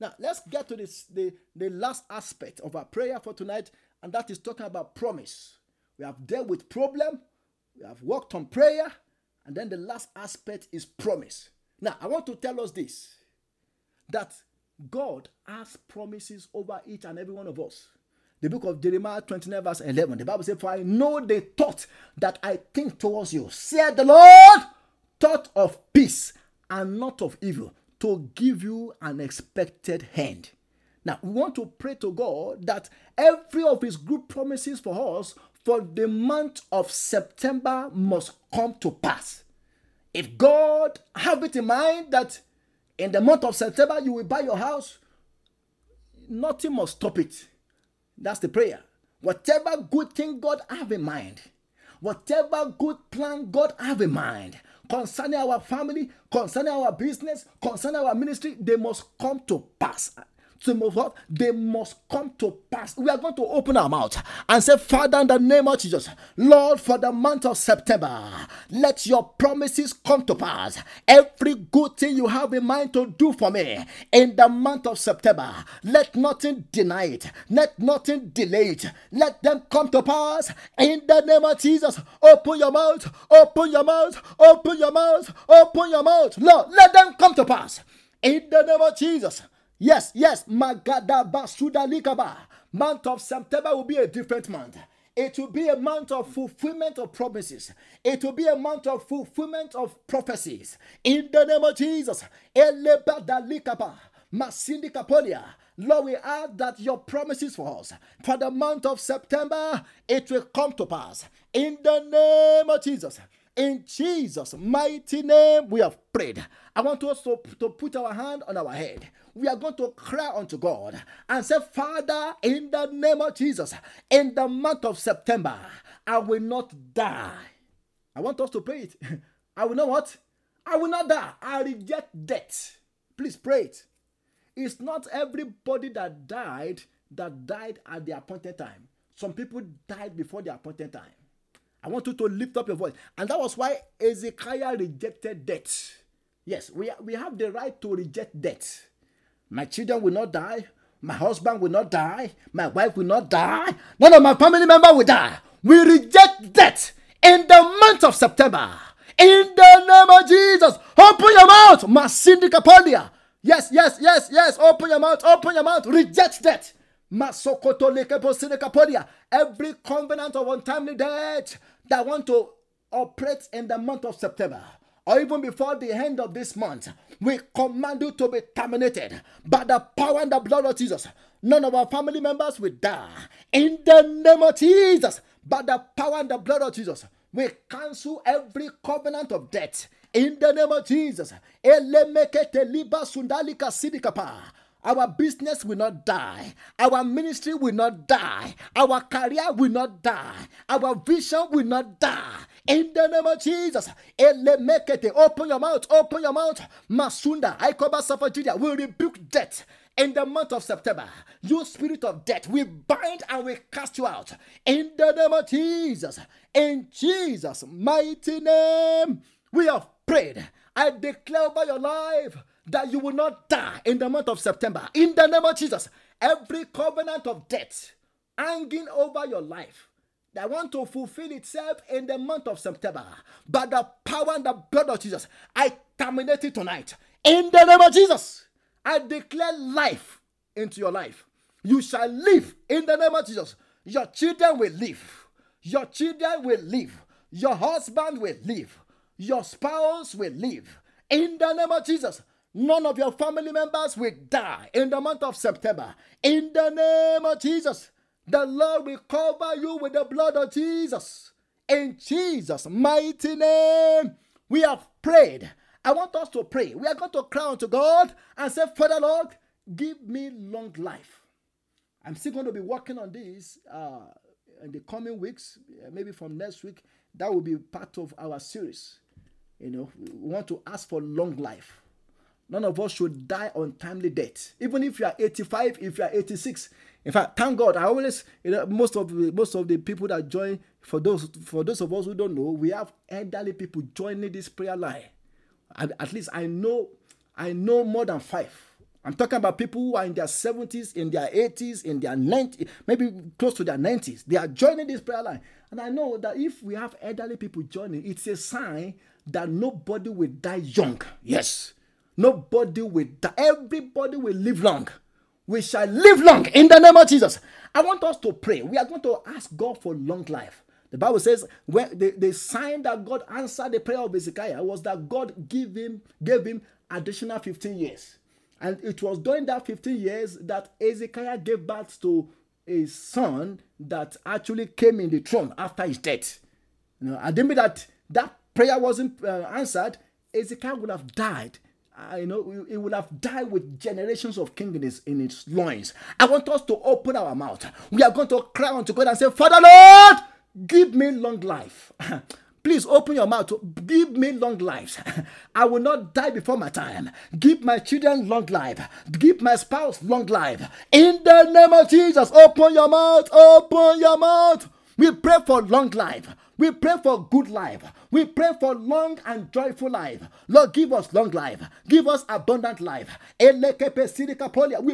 Now, let's get to this the, the last aspect of our prayer for tonight, and that is talking about promise. We have dealt with problem, we have worked on prayer, and then the last aspect is promise. Now, I want to tell us this that God has promises over each and every one of us. The book of Jeremiah 29, verse 11, the Bible says, For I know the thought that I think towards you, said the Lord, thought of peace and not of evil, to give you an expected hand. Now, we want to pray to God that every of His good promises for us for the month of September must come to pass. If God have it in mind that in the month of September you will buy your house, nothing must stop it. That's the prayer. Whatever good thing God have in mind, whatever good plan God have in mind concerning our family, concerning our business, concerning our ministry, they must come to pass. To move up, they must come to pass. We are going to open our mouth and say, Father, in the name of Jesus, Lord, for the month of September, let your promises come to pass. Every good thing you have in mind to do for me in the month of September, let nothing deny it, let nothing delay it. Let them come to pass in the name of Jesus. Open your mouth, open your mouth, open your mouth, open your mouth. Lord, let them come to pass in the name of Jesus. Yes, yes, Magada Basuda. Month of September will be a different month. It will be a month of fulfillment of promises. It will be a month of fulfillment of prophecies. In the name of Jesus. Lord, we ask that your promises for us for the month of September, it will come to pass. In the name of Jesus. In Jesus' mighty name, we have prayed. I want us to, to put our hand on our head. We are going to cry unto God and say, Father, in the name of Jesus, in the month of September, I will not die. I want us to pray it. I will not what? I will not die. I reject death. Please pray it. It's not everybody that died that died at the appointed time. Some people died before the appointed time. I want you to lift up your voice. And that was why Hezekiah rejected death. Yes, we, we have the right to reject death. My children will not die. My husband will not die. My wife will not die. None of my family member will die. We reject death in the month of September. In the name of Jesus, open your mouth. Masindi Kapolia. Yes, yes, yes, yes. Open your mouth. Open your mouth. Reject death. Every covenant of untimely death that want to operate in the month of September or even before the end of this month, we command you to be terminated by the power and the blood of Jesus. None of our family members will die. In the name of Jesus, by the power and the blood of Jesus, we cancel every covenant of death. In the name of Jesus. Our business will not die. Our ministry will not die. Our career will not die. Our vision will not die. In the name of Jesus. Open your mouth. Open your mouth. Masunda. I cover Julia. We rebuke death in the month of September. You spirit of death, we bind and we cast you out in the name of Jesus. In Jesus' mighty name, we have prayed. I declare by your life that you will not die in the month of September. In the name of Jesus, every covenant of death hanging over your life that want to fulfill itself in the month of September, by the power and the blood of Jesus, I terminate it tonight. In the name of Jesus, I declare life into your life. You shall live in the name of Jesus. Your children will live. Your children will live. Your husband will live. Your spouse will live. In the name of Jesus, None of your family members will die in the month of September. In the name of Jesus, the Lord will cover you with the blood of Jesus. In Jesus' mighty name, we have prayed. I want us to pray. We are going to cry unto God and say, Father Lord, give me long life. I'm still going to be working on this uh, in the coming weeks, maybe from next week. That will be part of our series. You know, we want to ask for long life. None of us should die untimely death. Even if you are 85, if you are 86. In fact, thank God. I always, you know, most of the most of the people that join, for those for those of us who don't know, we have elderly people joining this prayer line. And at least I know, I know more than five. I'm talking about people who are in their 70s, in their 80s, in their 90s, maybe close to their 90s. They are joining this prayer line. And I know that if we have elderly people joining, it's a sign that nobody will die young. Yes. Nobody will die. Everybody will live long. We shall live long in the name of Jesus. I want us to pray. We are going to ask God for long life. The Bible says when the, the sign that God answered the prayer of Hezekiah was that God gave him gave him additional 15 years. And it was during that 15 years that Hezekiah gave birth to a son that actually came in the throne after his death. You know, I didn't mean that that prayer wasn't uh, answered. Hezekiah would have died uh, you know, it would have died with generations of kings in its loins. I want us to open our mouth. We are going to cry unto God and say, Father Lord, give me long life. Please open your mouth. Give me long lives. I will not die before my time. Give my children long life. Give my spouse long life. In the name of Jesus, open your mouth. Open your mouth. We pray for long life. We pray for good life. We pray for long and joyful life. Lord, give us long life. Give us abundant life. We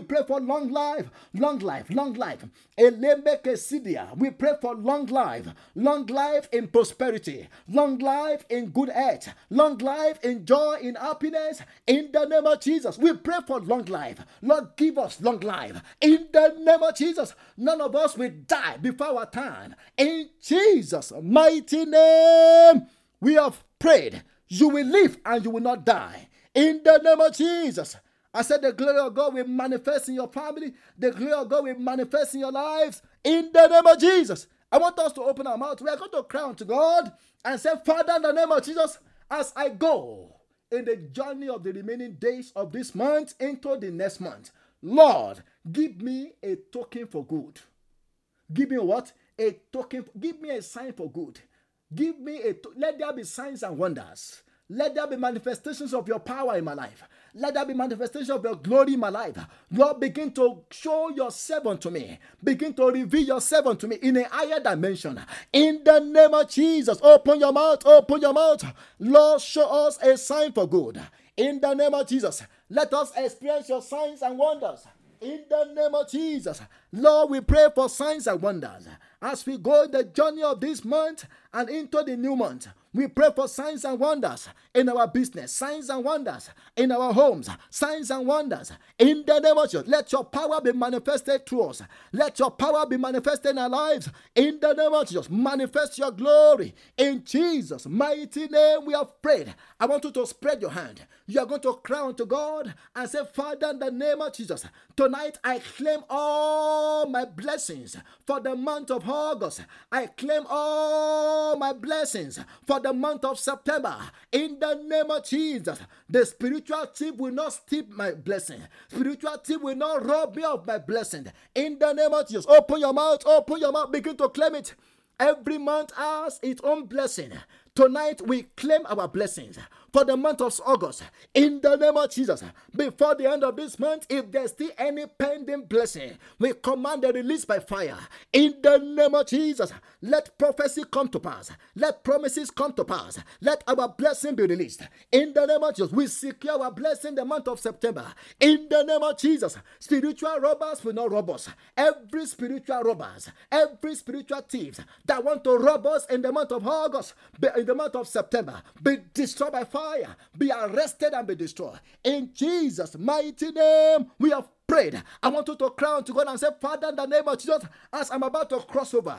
pray for long life, long life, long life. We pray for long life, long life in prosperity, long life in good health, long life in joy, in happiness. In the name of Jesus, we pray for long life. Lord, give us long life. In the name of Jesus, none of us will die before our time. In Jesus' mighty name we have prayed. You will live and you will not die. In the name of Jesus. I said, The glory of God will manifest in your family. The glory of God will manifest in your lives. In the name of Jesus. I want us to open our mouth. We are going to cry unto God and say, Father, in the name of Jesus, as I go in the journey of the remaining days of this month into the next month, Lord, give me a token for good. Give me what? A token. Give me a sign for good. Give me a, let there be signs and wonders. Let there be manifestations of your power in my life. Let there be manifestation of your glory in my life. Lord, begin to show yourself unto me. Begin to reveal yourself unto me in a higher dimension. In the name of Jesus, open your mouth, open your mouth. Lord, show us a sign for good. In the name of Jesus, let us experience your signs and wonders. In the name of Jesus, Lord, we pray for signs and wonders as we go the journey of this month and into the new month. We pray for signs and wonders in our business, signs and wonders in our homes, signs and wonders in the name of Jesus. Let your power be manifested through us. Let your power be manifested in our lives in the name of Jesus. Manifest your glory in Jesus' mighty name. We have prayed. I want you to spread your hand. You are going to cry unto God and say, Father, in the name of Jesus, tonight I claim all my blessings for the month of August. I claim all my blessings for the month of September. In the name of Jesus, the spiritual thief will not steal my blessing. Spiritual thief will not rob me of my blessing. In the name of Jesus, open your mouth, open your mouth, begin to claim it. Every month has its own blessing. Tonight we claim our blessings for the month of August in the name of Jesus. Before the end of this month, if there's still any pending blessing, we command the release by fire in the name of Jesus. Let prophecy come to pass, let promises come to pass, let our blessing be released in the name of Jesus. We secure our blessing the month of September in the name of Jesus. Spiritual robbers will not rob us. Every spiritual robbers, every spiritual thieves that want to rob us in the month of August, in the month of September, be destroyed by fire fire, be arrested and be destroyed. In Jesus' mighty name, we have prayed. I want you to cry to God and say, Father, in the name of Jesus, as I'm about to cross over,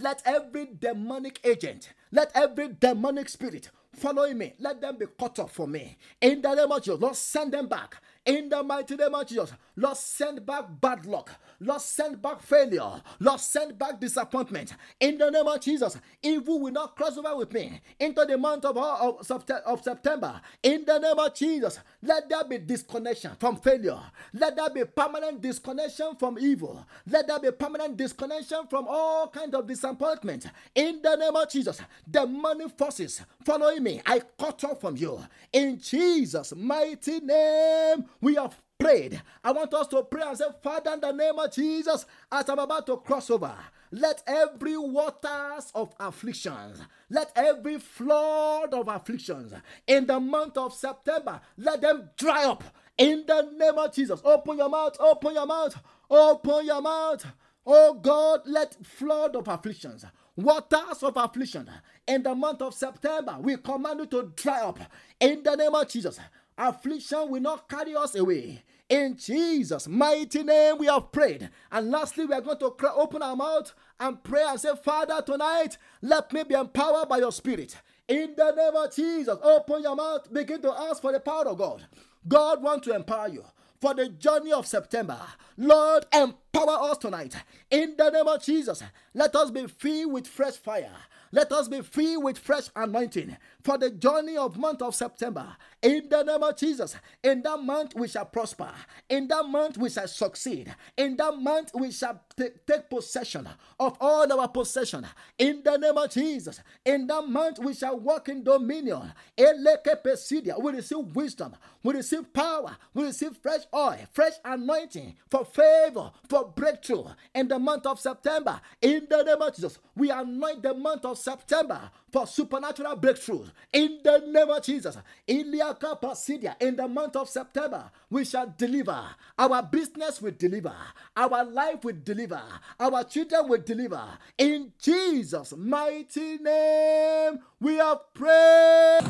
let every demonic agent, let every demonic spirit following me, let them be cut off for me. In the name of Jesus, Lord, send them back. In the mighty name of Jesus, Lord, send back bad luck. Lord, send back failure. Lord, send back disappointment. In the name of Jesus, evil will not cross over with me into the month of, of, of September. In the name of Jesus, let there be disconnection from failure. Let there be permanent disconnection from evil. Let there be permanent disconnection from all kinds of disappointment. In the name of Jesus, the money forces following me, I cut off from you. In Jesus' mighty name, we have prayed. I want us to pray and say, Father, in the name of Jesus, as I'm about to cross over, let every waters of afflictions, let every flood of afflictions in the month of September, let them dry up in the name of Jesus. Open your mouth, open your mouth, open your mouth. Oh God, let flood of afflictions, waters of affliction in the month of September, we command you to dry up in the name of Jesus. Affliction will not carry us away. In Jesus' mighty name, we have prayed. And lastly, we are going to open our mouth and pray and say, Father, tonight, let me be empowered by your Spirit. In the name of Jesus, open your mouth, begin to ask for the power of God. God wants to empower you for the journey of September. Lord, empower us tonight. In the name of Jesus, let us be filled with fresh fire Let us be filled with fresh anointing for the journey of month of September. In the name of Jesus, in that month we shall prosper. In that month we shall succeed. In that month we shall t- take possession of all our possession. In the name of Jesus, in that month we shall walk in dominion. We receive wisdom. We receive power. We receive fresh oil, fresh anointing for favor, for breakthrough. In the month of September, in the name of Jesus, we anoint the month of September for supernatural breakthroughs. In the name of Jesus, in the month of September, we shall deliver. Our business will deliver. Our life will deliver. Our children will deliver. In Jesus' mighty name, we have prayed.